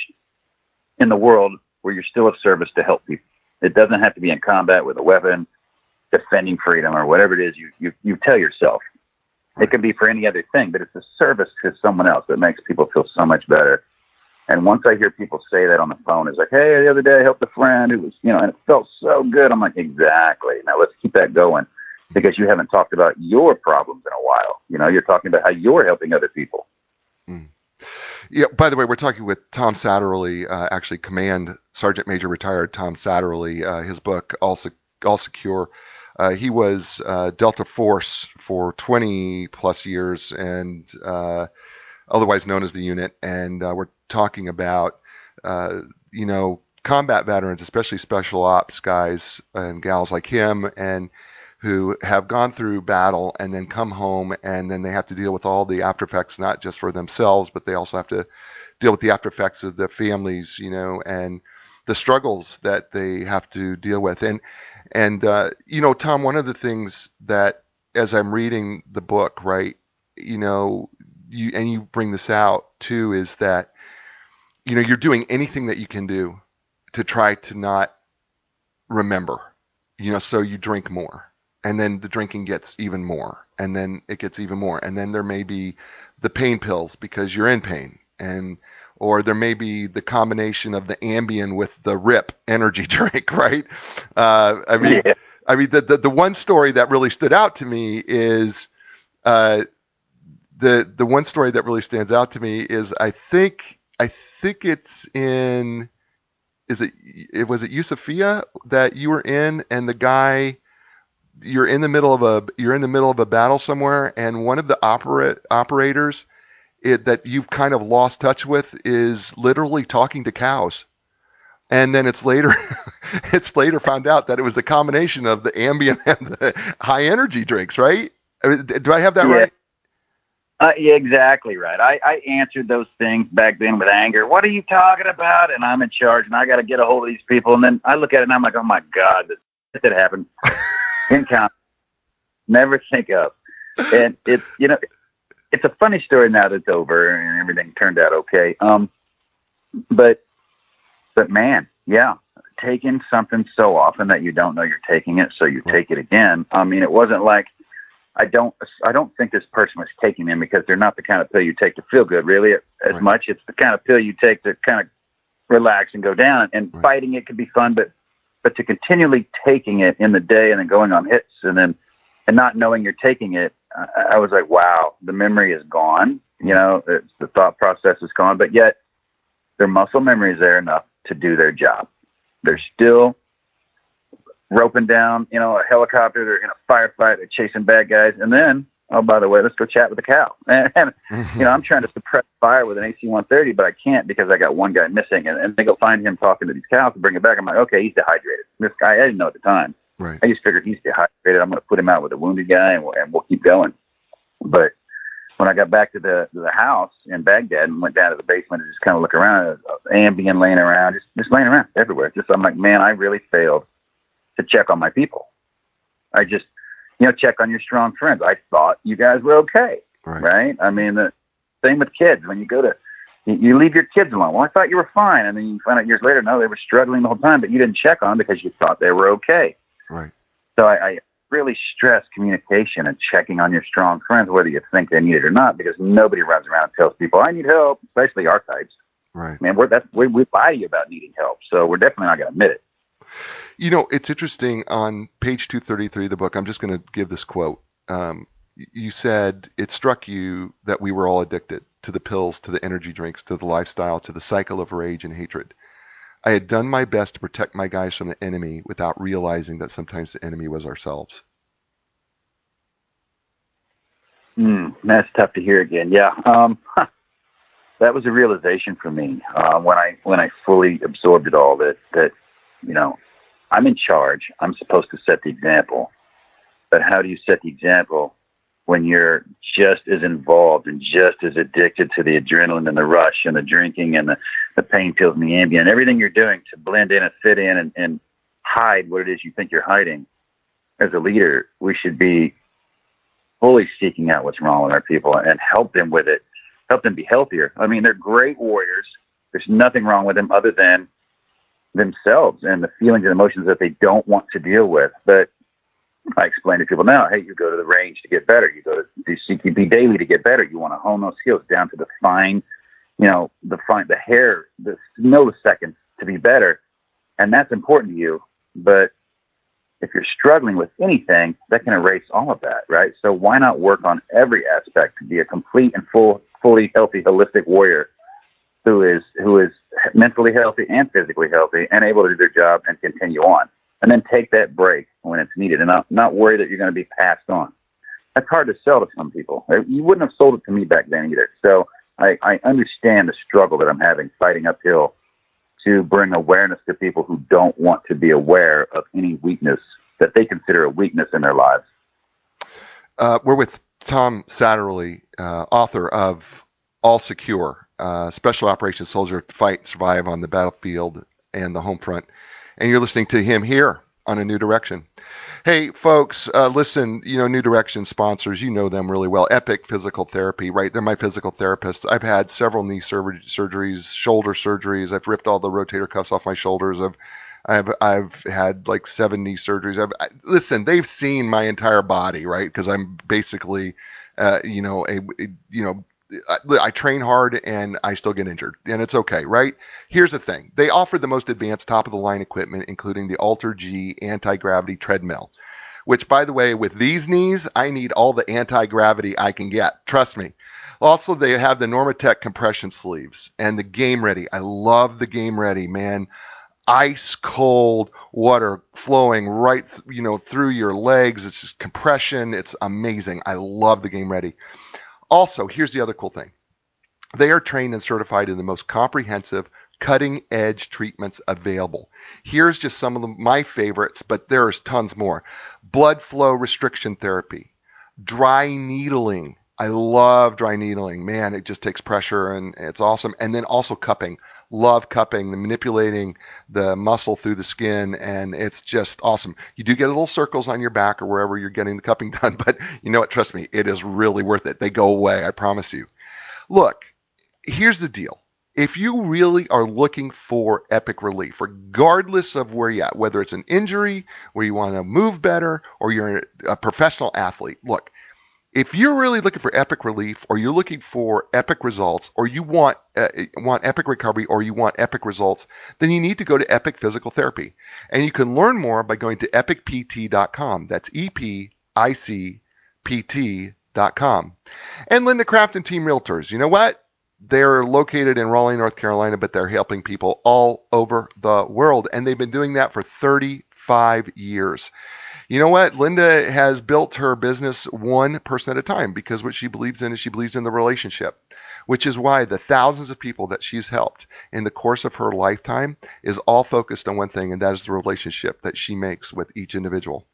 in the world where you're still of service to help people it doesn't have to be in combat with a weapon defending freedom or whatever it is you, you, you tell yourself. It could be for any other thing, but it's a service to someone else that makes people feel so much better. And once I hear people say that on the phone, it's like, hey, the other day I helped a friend who was, you know, and it felt so good. I'm like, exactly. Now let's keep that going because you haven't talked about your problems in a while. You know, you're talking about how you're helping other people. Mm. Yeah. By the way, we're talking with Tom Satterly, uh, actually Command Sergeant Major retired Tom Satterly. Uh, his book, All, All Secure, uh, he was uh, Delta Force for 20 plus years and uh, otherwise known as the unit. And uh, we're talking about, uh, you know, combat veterans, especially special ops guys and gals like him, and who have gone through battle and then come home and then they have to deal with all the after effects, not just for themselves, but they also have to deal with the after effects of the families, you know, and the struggles that they have to deal with. And and uh, you know, Tom, one of the things that as I'm reading the book, right, you know, you and you bring this out too, is that you know you're doing anything that you can do to try to not remember. You know, so you drink more, and then the drinking gets even more, and then it gets even more, and then there may be the pain pills because you're in pain, and or there may be the combination of the Ambien with the Rip energy [laughs] drink, right? Uh, I mean, yeah. I mean, the, the, the one story that really stood out to me is uh, the the one story that really stands out to me is I think I think it's in is it it was it Yusufia that you were in and the guy you're in the middle of a you're in the middle of a battle somewhere and one of the operate operators it, that you've kind of lost touch with is literally talking to cows. And then it's later, [laughs] it's later found out that it was the combination of the Ambien [laughs] and the high energy drinks, right? Do I have that yeah. right? Uh, yeah, exactly right. I, I answered those things back then with anger. What are you talking about? And I'm in charge, and I got to get a hold of these people. And then I look at it, and I'm like, oh my god, this did happen [laughs] in count. Never think of. And it's you know it's a funny story now that it's over and everything turned out okay. Um, but but man, yeah, taking something so often that you don't know you're taking it, so you take it again. I mean, it wasn't like I don't I don't think this person was taking them because they're not the kind of pill you take to feel good, really, as right. much. It's the kind of pill you take to kind of relax and go down. And right. fighting it could be fun, but but to continually taking it in the day and then going on hits and then and not knowing you're taking it, I was like, wow, the memory is gone. You mm-hmm. know, it's, the thought process is gone, but yet their muscle memory is there enough to do their job. They're still roping down, you know, a helicopter. They're in a firefight. They're chasing bad guys, and then oh, by the way, let's go chat with the cow. [laughs] And, and mm-hmm. you know, I'm trying to suppress fire with an AC-130, but I can't because I got one guy missing, and, and they go find him talking to these cows to bring it back. I'm like, okay, he's dehydrated. This guy, I didn't know at the time. Right. I just figured he's dehydrated. I'm going to put him out with a wounded guy, and we'll, and we'll keep going. But when I got back to the to the house in Baghdad and went down to the basement and just kind of look around, uh, Ambien laying around, just just laying around everywhere. Just I'm like, man, I really failed to check on my people. I just, you know, check on your strong friends. I thought you guys were okay, Right. right? I mean, the same with kids. When you go to, you, you leave your kids alone. Well, I thought you were fine, and then you find out years later, no, they were struggling the whole time, but you didn't check on them because you thought they were okay. Right. So I, I really stress communication and checking on your strong friends, whether you think they need it or not, because nobody runs around and tells people, "I need help," especially our types. Right. Man, we're that's we, we lie to you about needing help, so we're definitely not going to admit it. You know, it's interesting on page 233 of the book. I'm just going to give this quote. Um, you said it struck you that we were all addicted to the pills, to the energy drinks, to the lifestyle, to the cycle of rage and hatred. I had done my best to protect my guys from the enemy without realizing that sometimes the enemy was ourselves. Mm, that's tough to hear again. Yeah, um, [laughs] that was a realization for me uh, when I when I fully absorbed it all. That that you know, I'm in charge. I'm supposed to set the example. But how do you set the example when you're just as involved and just as addicted to the adrenaline and the rush and the drinking and the, the pain pills and the Ambien, everything you're doing to blend in and fit in and, and hide what it is you think you're hiding? As a leader, we should be fully seeking out what's wrong with our people and help them with it, help them be healthier. I mean, they're great warriors. There's nothing wrong with them other than themselves and the feelings and emotions that they don't want to deal with. But I explain to people now, hey, you go to the range to get better. You go to do CQB daily to get better. You want to hone those skills down to the fine, you know, the fine, the hair, the milliseconds to be better. And that's important to you. But if you're struggling with anything, that can erase all of that, right? So why not work on every aspect to be a complete and full, fully healthy, holistic warrior who is who is mentally healthy and physically healthy and able to do their job and continue on, and then take that break when it's needed, and not not worry that you're going to be passed on. That's hard to sell to some people. You wouldn't have sold it to me back then either. So I, I understand the struggle that I'm having fighting uphill to bring awareness to people who don't want to be aware of any weakness that they consider a weakness in their lives. Uh, we're with Tom Satterly, uh, author of All Secure, uh, Special Operations Soldier Fight Survive on the Battlefield and the Home Front. And you're listening to him here on A New Direction. Hey, folks, uh, listen, you know, New Direction sponsors, you know them really well. Epic Physical Therapy, right? They're my physical therapists. I've had several knee sur- surgeries, shoulder surgeries. I've ripped all the rotator cuffs off my shoulders. I've I've I've had like seven knee surgeries. I've I, listen. They've seen my entire body, right? Because I'm basically, uh, you know, a, a you know, I, I train hard and I still get injured, and it's okay, right? Here's the thing: they offer the most advanced, top of the line equipment, including the Alter G anti gravity treadmill. Which, by the way, with these knees, I need all the anti gravity I can get. Trust me. Also, they have the Normatec compression sleeves and the Game Ready. I love the Game Ready, man ice cold water flowing right th- you know through your legs it's just compression it's amazing i love the game ready also here's the other cool thing they are trained and certified in the most comprehensive cutting edge treatments available here's just some of the, my favorites but there's tons more blood flow restriction therapy dry needling I love dry needling. Man, it just takes pressure and it's awesome. And then also cupping. Love cupping, the manipulating the muscle through the skin, and it's just awesome. You do get a little circles on your back or wherever you're getting the cupping [laughs] done, but you know what? Trust me, it is really worth it. They go away, I promise you. Look, here's the deal. If you really are looking for epic relief, regardless of where you're at, whether it's an injury, where you want to move better, or you're a professional athlete, look, if you're really looking for epic relief or you're looking for epic results or you want uh, want epic recovery or you want epic results then you need to go to epic physical therapy and you can learn more by going to epicpt.com that's e p i c p t.com and linda craft and team realtors you know what they're located in Raleigh, North Carolina, but they're helping people all over the world. And they've been doing that for 35 years. You know what? Linda has built her business one person at a time because what she believes in is she believes in the relationship, which is why the thousands of people that she's helped in the course of her lifetime is all focused on one thing, and that is the relationship that she makes with each individual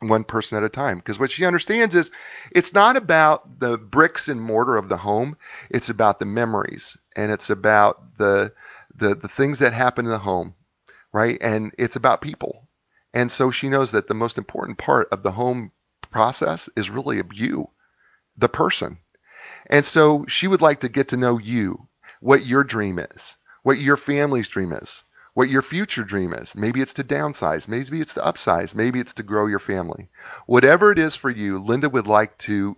one person at a time. Because what she understands is it's not about the bricks and mortar of the home it's about the memories and it's about the the, the things that happen in the home right? And it's about people and so she knows that the most important part of the home process is really you the person and so she would like to get to know you what your dream is what your family's dream is what your future dream is. Maybe it's to downsize, maybe it's to upsize, maybe it's to grow your family. Whatever it is for you, Linda would like to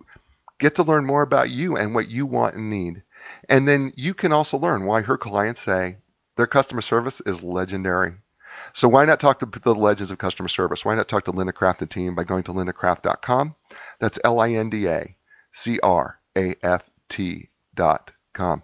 get to learn more about you and what you want and need. And then you can also learn why her clients say their customer service is legendary. So why not talk to the legends of customer service? Why not talk to Linda Craft and team by going to lindacraft.com? That's L-I-N-D-A-C-R-A-F-T.com.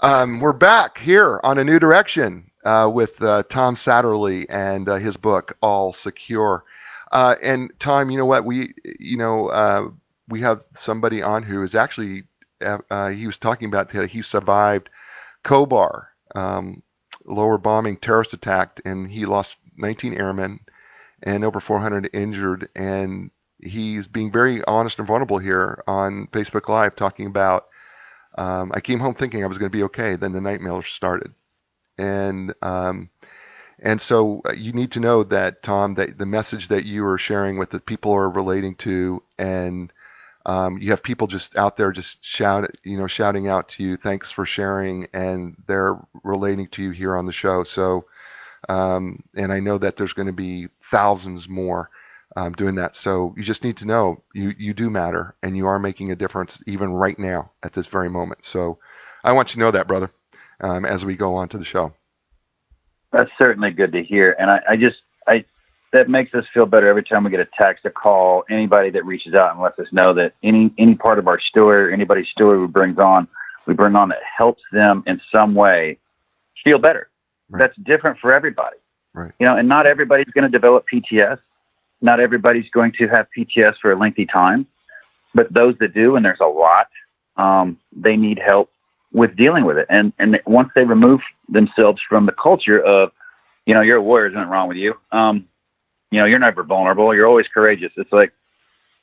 Um, we're back here on a new direction uh, with uh, Tom Satterly and uh, his book All Secure. Uh, and Tom, you know what we you know uh, we have somebody on who is actually uh, he was talking about that he survived Khobar, um, Tower bombing terrorist attack, and he lost 19 airmen and over 400 injured. And he's being very honest and vulnerable here on Facebook Live, talking about. Um, I came home thinking I was going to be okay. Then the nightmare started and um, and so uh, you need to know that Tom, that the message that you are sharing with the people are relating to, and um, you have people just out there just shout, you know, shouting out to you, thanks for sharing, and they're relating to you here on the show. So, um, and I know that there's going to be thousands more um, doing that. So you just need to know you you do matter, and you are making a difference even right now at this very moment. So I want you to know that, brother um, as we go on to the show. That's certainly good to hear, and I, I just I that makes us feel better every time we get a text, a call, anybody that reaches out and lets us know that any any part of our story, anybody's story we brings on, we bring on that helps them in some way feel better. Right. That's different for everybody. Right. You know, and not everybody's going to develop PTS. Not everybody's going to have PTS for a lengthy time, but those that do, and there's a lot, um, they need help with dealing with it. And and once they remove themselves from the culture of, you know, you're a warrior, there's nothing wrong with you. Um, you know, you're never vulnerable. You're always courageous. It's like,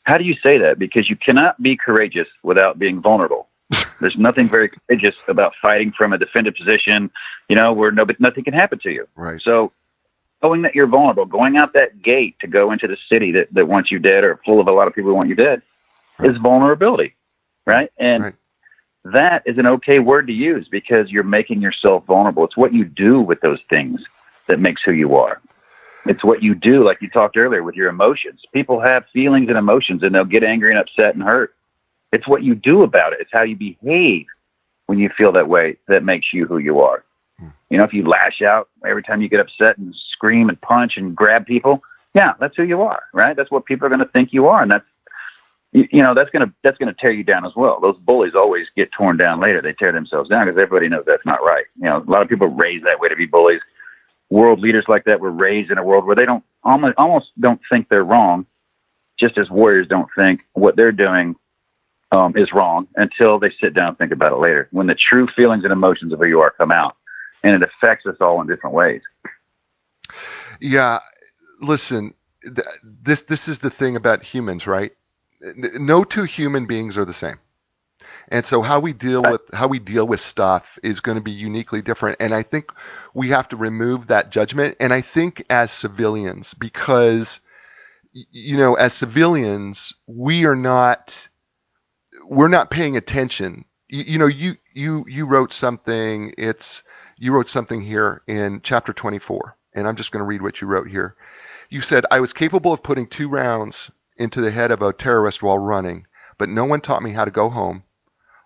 how do you say that? Because you cannot be courageous without being vulnerable. [laughs] There's nothing very courageous about fighting from a defended position, you know, where nobody, nothing can happen to you. Right. So, knowing that you're vulnerable, going out that gate to go into the city that, that wants you dead or full of a lot of people who want you dead, right. is vulnerability, right? And right that is an okay word to use because you're making yourself vulnerable. It's what you do with those things that makes who you are. It's what you do, like you talked earlier, with your emotions. People have feelings and emotions, and they'll get angry and upset and hurt. It's what you do about it. It's how you behave when you feel that way that makes you who you are. Hmm. You know, if you lash out every time you get upset and scream and punch and grab people, yeah, that's who you are, right? That's what people are going to think you are, and that's you, you know that's gonna that's gonna tear you down as well. Those bullies always get torn down later. They tear themselves down because everybody knows that's not right. You know, a lot of people raise that way to be bullies. World leaders like that were raised in a world where they don't almost almost don't think they're wrong, just as warriors don't think what they're doing um, is wrong until they sit down and think about it later. When the true feelings and emotions of who you are come out, and it affects us all in different ways. Yeah, listen, th- this this is the thing about humans, right? no two human beings are the same. And so how we deal with how we deal with stuff is going to be uniquely different. And I think we have to remove that judgment. And I think as civilians, because you know, as civilians, we are not we're not paying attention. You, you know, you you you wrote something. It's you wrote something here in chapter 24, and I'm just going to read what you wrote here. You said, "I was capable of putting two rounds into the head of a terrorist while running, but no one taught me how to go home,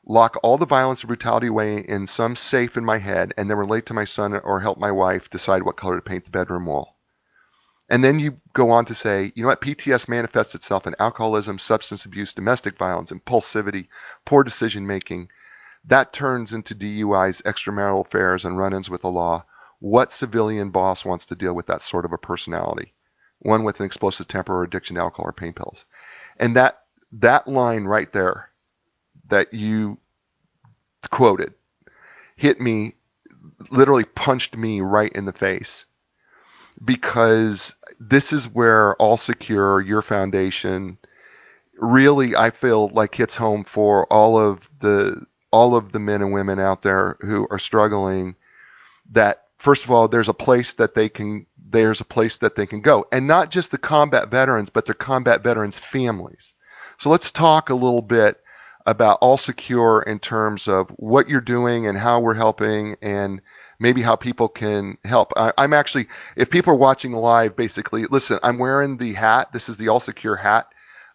lock all the violence and brutality away in some safe in my head, and then relate to my son or help my wife decide what color to paint the bedroom wall. And then you go on to say, you know what, PTS manifests itself in alcoholism, substance abuse, domestic violence, impulsivity, poor decision making. That turns into DUIs, extramarital affairs, and run ins with the law. What civilian boss wants to deal with that sort of a personality? one with an explosive temper or addiction to alcohol or pain pills. And that that line right there that you quoted hit me literally punched me right in the face. Because this is where all secure your foundation really I feel like hits home for all of the all of the men and women out there who are struggling that first of all there's a place that they can there's a place that they can go. And not just the combat veterans but their combat veterans families. So let's talk a little bit about all secure in terms of what you're doing and how we're helping and maybe how people can help. I, am actually, if people are watching live, basically, listen, I'm wearing the hat. This is the All Secure hat,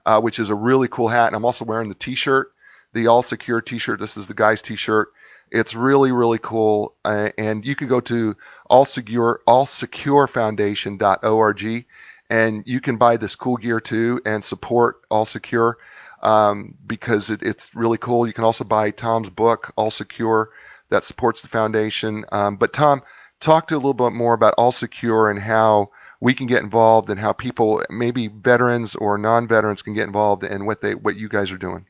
uh, which is a really cool hat. And I'm also wearing the t shirt, the All Secure t shirt. This is the guy's t shirt. It's really, really cool. Uh, and you can go to all secure all allsecure, allsecurefoundation.org and you can buy this cool gear too and support All Secure um, because it, it's really cool. You can also buy Tom's book, All Secure that supports the foundation. Um, but Tom, talk to a little bit more about All Secure and how we can get involved and how people, maybe veterans or non-veterans, can get involved and what they what you guys are doing.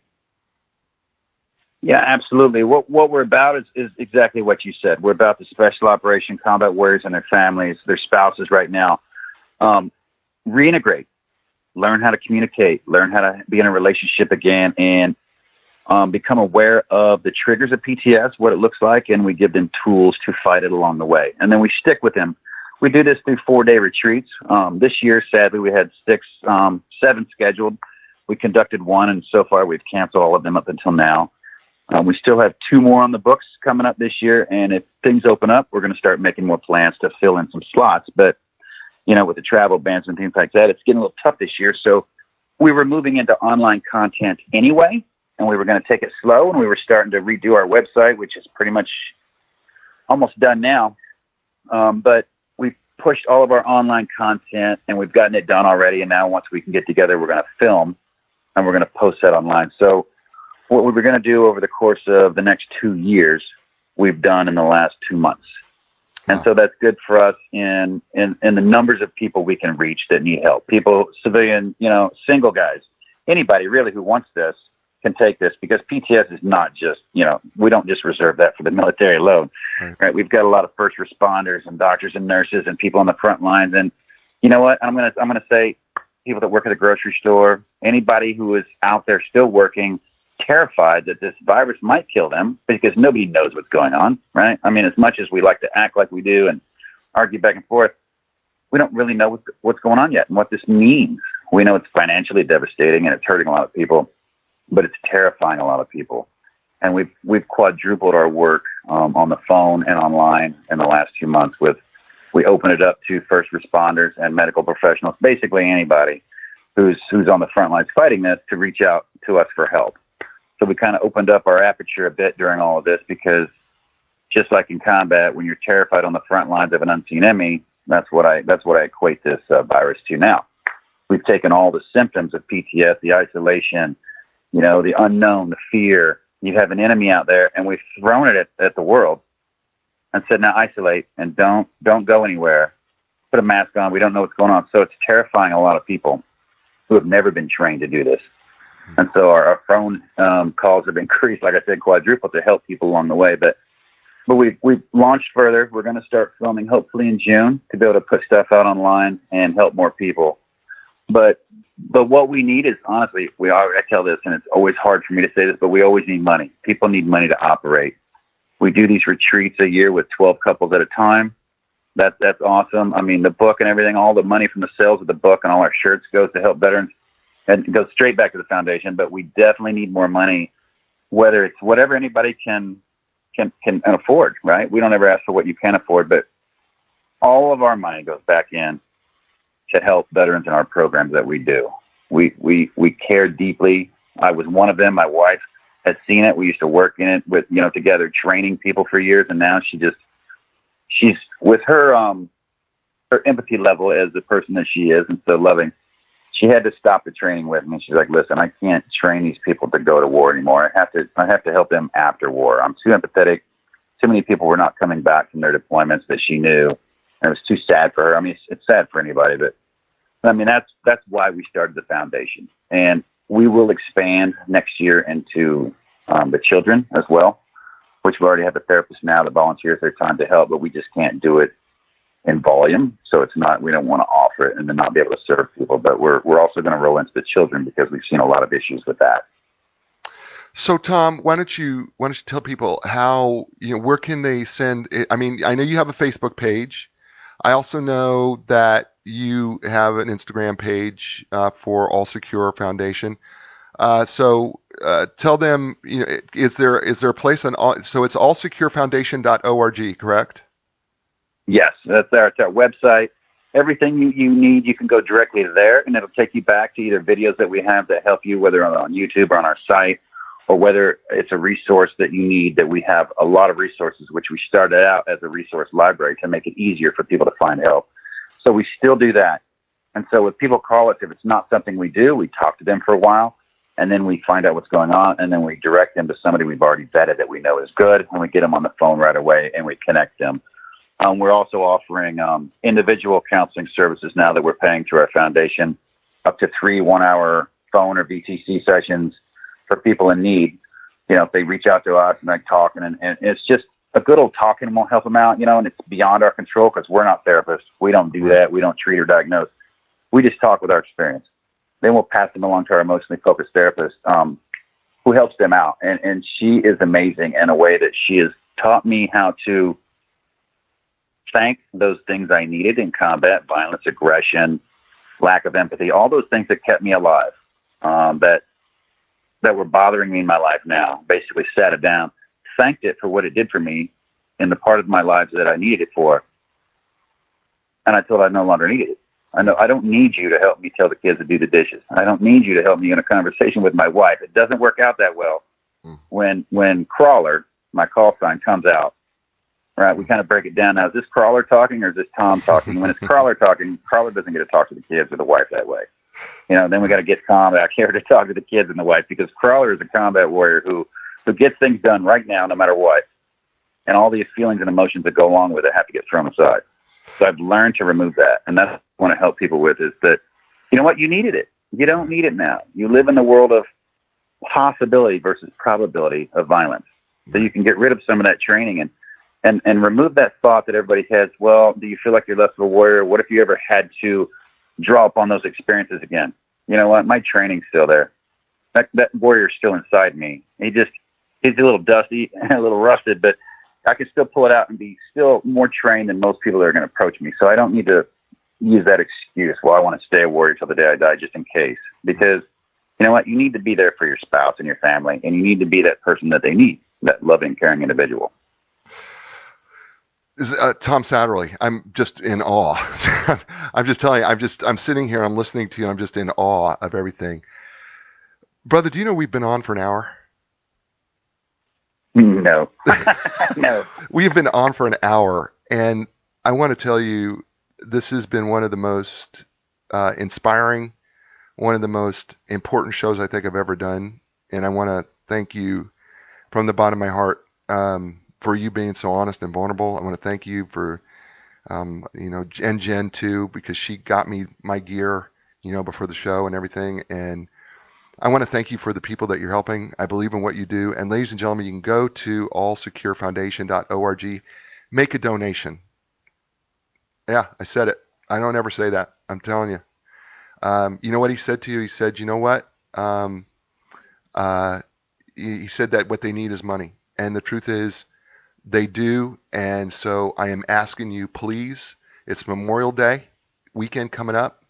Yeah, absolutely. What what we're about is, is exactly what you said. We're about the special operation combat warriors and their families, their spouses right now. Um, reintegrate, learn how to communicate, learn how to be in a relationship again, and um, become aware of the triggers of PTS, what it looks like, and we give them tools to fight it along the way. And then we stick with them. We do this through four day retreats. Um, this year, sadly, we had six, um, seven scheduled. We conducted one, and so far we've canceled all of them up until now. Um, we still have two more on the books coming up this year, and if things open up, we're going to start making more plans to fill in some slots. But you know, with the travel bans and things like that, it's getting a little tough this year. So we were moving into online content anyway and we were going to take it slow and we were starting to redo our website, which is pretty much almost done now. Um, but we pushed all of our online content and we've gotten it done already. And now once we can get together, we're going to film and we're going to post that online. So what we were going to do over the course of the next two years, we've done in the last two months. And so that's good for us in, in, in the numbers of people we can reach that need help. People, civilian, you know, single guys, anybody really who wants this can take this because PTS is not just, you know, we don't just reserve that for the military alone, right. right? We've got a lot of first responders and doctors and nurses and people on the front lines. And you know what? I'm going to, I'm going to say people that work at the grocery store, anybody who is out there still working, terrified that this virus might kill them because nobody knows what's going on, right? I mean, as much as we like to act like we do and argue back and forth, we don't really know what's, going on yet and what this means. We know it's financially devastating and it's hurting a lot of people but it's terrifying a lot of people. And we've we've quadrupled our work um, on the phone and online in the last two months. With we open it up to first responders and medical professionals, basically anybody who's who's on the front lines fighting this, to reach out to us for help. So we kind of opened up our aperture a bit during all of this because just like in combat, when you're terrified on the front lines of an unseen enemy, that's what I that's what I equate this uh, virus to now. We've taken all the symptoms of PTS, the isolation, you know, the unknown, the fear. You have an enemy out there, and we've thrown it at, at the world and said, now isolate and don't don't go anywhere. Put a mask on. We don't know what's going on. So it's terrifying a lot of people who have never been trained to do this. And so our, our phone um, calls have increased, like I said, quadruple to help people along the way. But but we've we've launched further. We're going to start filming hopefully in June to be able to put stuff out online and help more people. But but what we need is honestly, we are, I tell this, and it's always hard for me to say this, but we always need money. People need money to operate. We do these retreats a year with 12 couples at a time. That, that's awesome. I mean, the book and everything, all the money from the sales of the book and all our shirts goes to help veterans and goes straight back to the foundation. But we definitely need more money, whether it's whatever anybody can, can, can afford, right? We don't ever ask for what you can afford, but all of our money goes back in to help veterans in our programs that we do. We we we care deeply. I was one of them. My wife has seen it. We used to work in it with you know together, training people for years, and now she just she's with her um her empathy level as the person that she is and so loving. She had to stop the training with me. She's like, "Listen, I can't train these people to go to war anymore. I have to I have to help them after war. I'm too empathetic. Too many people were not coming back from their deployments that she knew." And it was too sad for her. I mean, it's, it's sad for anybody, but I mean, that's that's why we started the foundation, and we will expand next year into um, the children as well, which we already have a therapist now that volunteers their time to help, but we just can't do it in volume. So it's not we don't want to offer it and then not be able to serve people. But we're we're also going to roll into the children because we've seen a lot of issues with that. So Tom, why don't you why don't you tell people how you know where can they send? It? I mean, I know you have a Facebook page. I also know that you have an Instagram page uh, for All Secure Foundation. Uh, so uh, tell them, you know, is there is there a place on all? So it's allsecurefoundation.org, correct? Yes, that's our, it's our website. Everything you, you need, you can go directly there, and it'll take you back to either videos that we have that help you, whether on YouTube or on our site, or whether it's a resource that you need that we have a lot of resources, which we started out as a resource library to make it easier for people to find help. So we still do that. And so if people call us, if it's not something we do, we talk to them for a while and then we find out what's going on and then we direct them to somebody we've already vetted that we know is good and we get them on the phone right away and we connect them. Um, we're also offering um, individual counseling services now that we're paying through our foundation, up to three one hour phone or VTC sessions for people in need. You know, if they reach out to us and like talking, and, and it's just a good old talking and we'll help them out. You know, and it's beyond our control because we're not therapists. We don't do that. We don't treat or diagnose. We just talk with our experience. Then we'll pass them along to our emotionally focused therapist, um, who helps them out. And and she is amazing in a way that she has taught me how to thank those things I needed in combat, violence, aggression, lack of empathy, all those things that kept me alive. Um, that that were bothering me in my life now. Basically, sat it down, thanked it for what it did for me in the part of my life that I needed it for, and I told I no longer needed it. I know I don't need you to help me tell the kids to do the dishes. I don't need you to help me in a conversation with my wife. It doesn't work out that well mm. when when crawler, my call sign comes out. Right, we kind of break it down now. Is this crawler talking or is this Tom talking? when it's [laughs] crawler talking, crawler doesn't get to talk to the kids or the wife that way. You know, then we got to get combat here to talk to the kids and the wife because Crawler is a combat warrior who who gets things done right now, no matter what, and all the feelings and emotions that go along with it have to get thrown aside. So I've learned to remove that, and that's what I want to help people with is that you know what you needed it. You don't need it now. You live in the world of possibility versus probability of violence. So you can get rid of some of that training and and and remove that thought that everybody has. Well, do you feel like you're less of a warrior? What if you ever had to draw upon those experiences again. You know what? My training's still there. That that warrior's still inside me. He just he's a little dusty and [laughs] a little rusted, but I can still pull it out and be still more trained than most people that are going to approach me. So I don't need to use that excuse. Well, I want to stay a warrior till the day I die, just in case. Because you know what? You need to be there for your spouse and your family, and you need to be that person that they need, that loving, caring individual uh, Tom Satterly. I'm just in awe. [laughs] I'm just telling you. I'm just. I'm sitting here. I'm listening to you. I'm just in awe of everything. Brother, do you know we've been on for an hour? No. [laughs] [laughs] no. We've been on for an hour, and I want to tell you, this has been one of the most uh, inspiring, one of the most important shows I think I've ever done, and I want to thank you from the bottom of my heart. Um, for you being so honest and vulnerable. I want to thank you for, um, you know, and Jen too, because she got me my gear, you know, before the show and everything. And I want to thank you for the people that you're helping. I believe in what you do. And ladies and gentlemen, you can go to allsecurefoundation.org, make a donation. Yeah, I said it. I don't ever say that. I'm telling you. Um, you know what he said to you? He said, you know what? Um, uh, he said that what they need is money. And the truth is, they do, and so I am asking you, please. It's Memorial Day weekend coming up,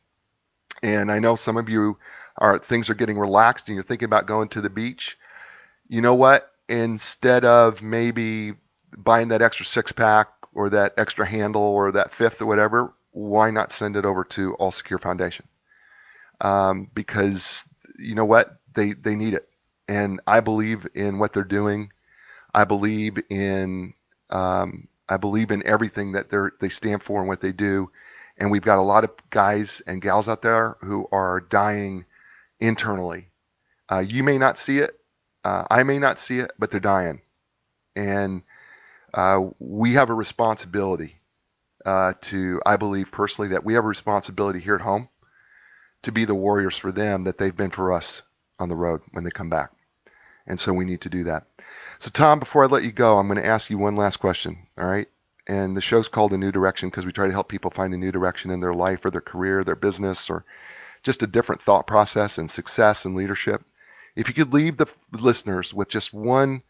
and I know some of you are things are getting relaxed and you're thinking about going to the beach. You know what? Instead of maybe buying that extra six pack or that extra handle or that fifth or whatever, why not send it over to All Secure Foundation? Um, because you know what? They they need it, and I believe in what they're doing. I believe in um, I believe in everything that they stand for and what they do. And we've got a lot of guys and gals out there who are dying internally. Uh, you may not see it. Uh, I may not see it, but they're dying. And uh, we have a responsibility uh, to, I believe personally, that we have a responsibility here at home to be the warriors for them that they've been for us on the road when they come back. And so we need to do that. So, Tom, before I let you go, I'm going to ask you one last question. All right. And the show's called A New Direction because we try to help people find a new direction in their life or their career, their business, or just a different thought process and success and leadership. If you could leave the listeners with just one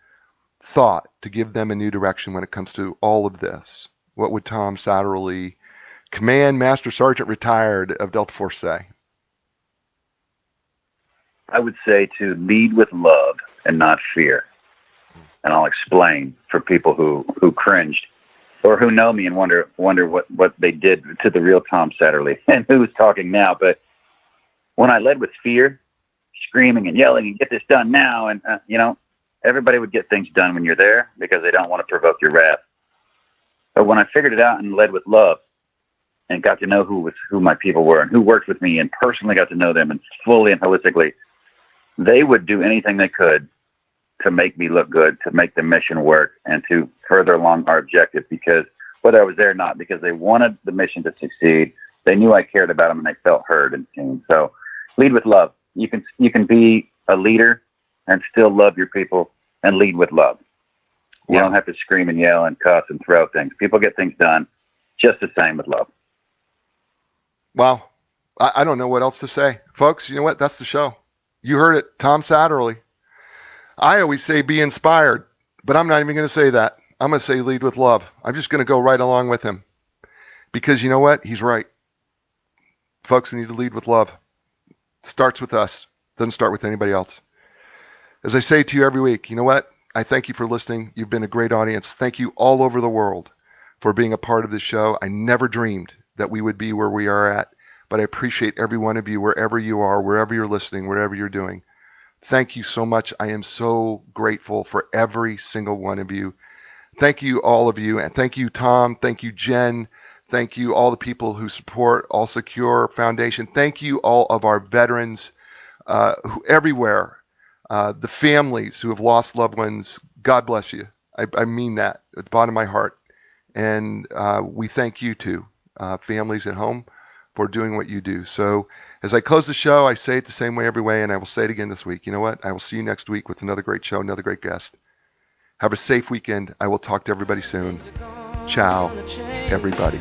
thought to give them a new direction when it comes to all of this, what would Tom Satterly, Command Master Sergeant retired of Delta Force, say? I would say to lead with love and not fear. And I'll explain for people who, who cringed or who know me and wonder wonder what, what they did to the real Tom Satterly [laughs] and who's talking now. But when I led with fear, screaming and yelling and get this done now, and uh, you know, everybody would get things done when you're there because they don't want to provoke your wrath. But when I figured it out and led with love, and got to know who was who my people were and who worked with me, and personally got to know them and fully and holistically, they would do anything they could to make me look good, to make the mission work, and to further along our objective. Because whether I was there or not, because they wanted the mission to succeed, they knew I cared about them, and they felt heard and seen. So, lead with love. You can you can be a leader and still love your people and lead with love. You don't have to scream and yell and cuss and throw things. People get things done just the same with love. Wow. I, I don't know what else to say. Folks, you know what? That's the show. You heard it. Tom Satterly. I always say be inspired, but I'm not even going to say that. I'm going to say lead with love. I'm just going to go right along with him. Because you know what? He's right. Folks, we need to lead with love. It starts with us. Doesn't start with anybody else. As I say to you every week, you know what? I thank you for listening. You've been a great audience. Thank you all over the world for being a part of this show. I never dreamed that we would be where we are at, but I appreciate every one of you wherever you are, wherever you're listening, whatever you're doing. Thank you so much. I am so grateful for every single one of you. Thank you, all of you. And thank you, Tom. Thank you, Jen. Thank you, all the people who support All Secure Foundation. Thank you, all of our veterans uh, who, everywhere. Uh, the families who have lost loved ones. God bless you. I, I mean that at the bottom of my heart. And uh, we thank you too, uh, families at home, for doing what you do. So as I close the show, I say it the same way every way, and I will say it again this week. You know what? I will see you next week with another great show, another great guest. Have a safe weekend. I will talk to everybody soon. Ciao, everybody.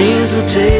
time has come. Your dreams will take you places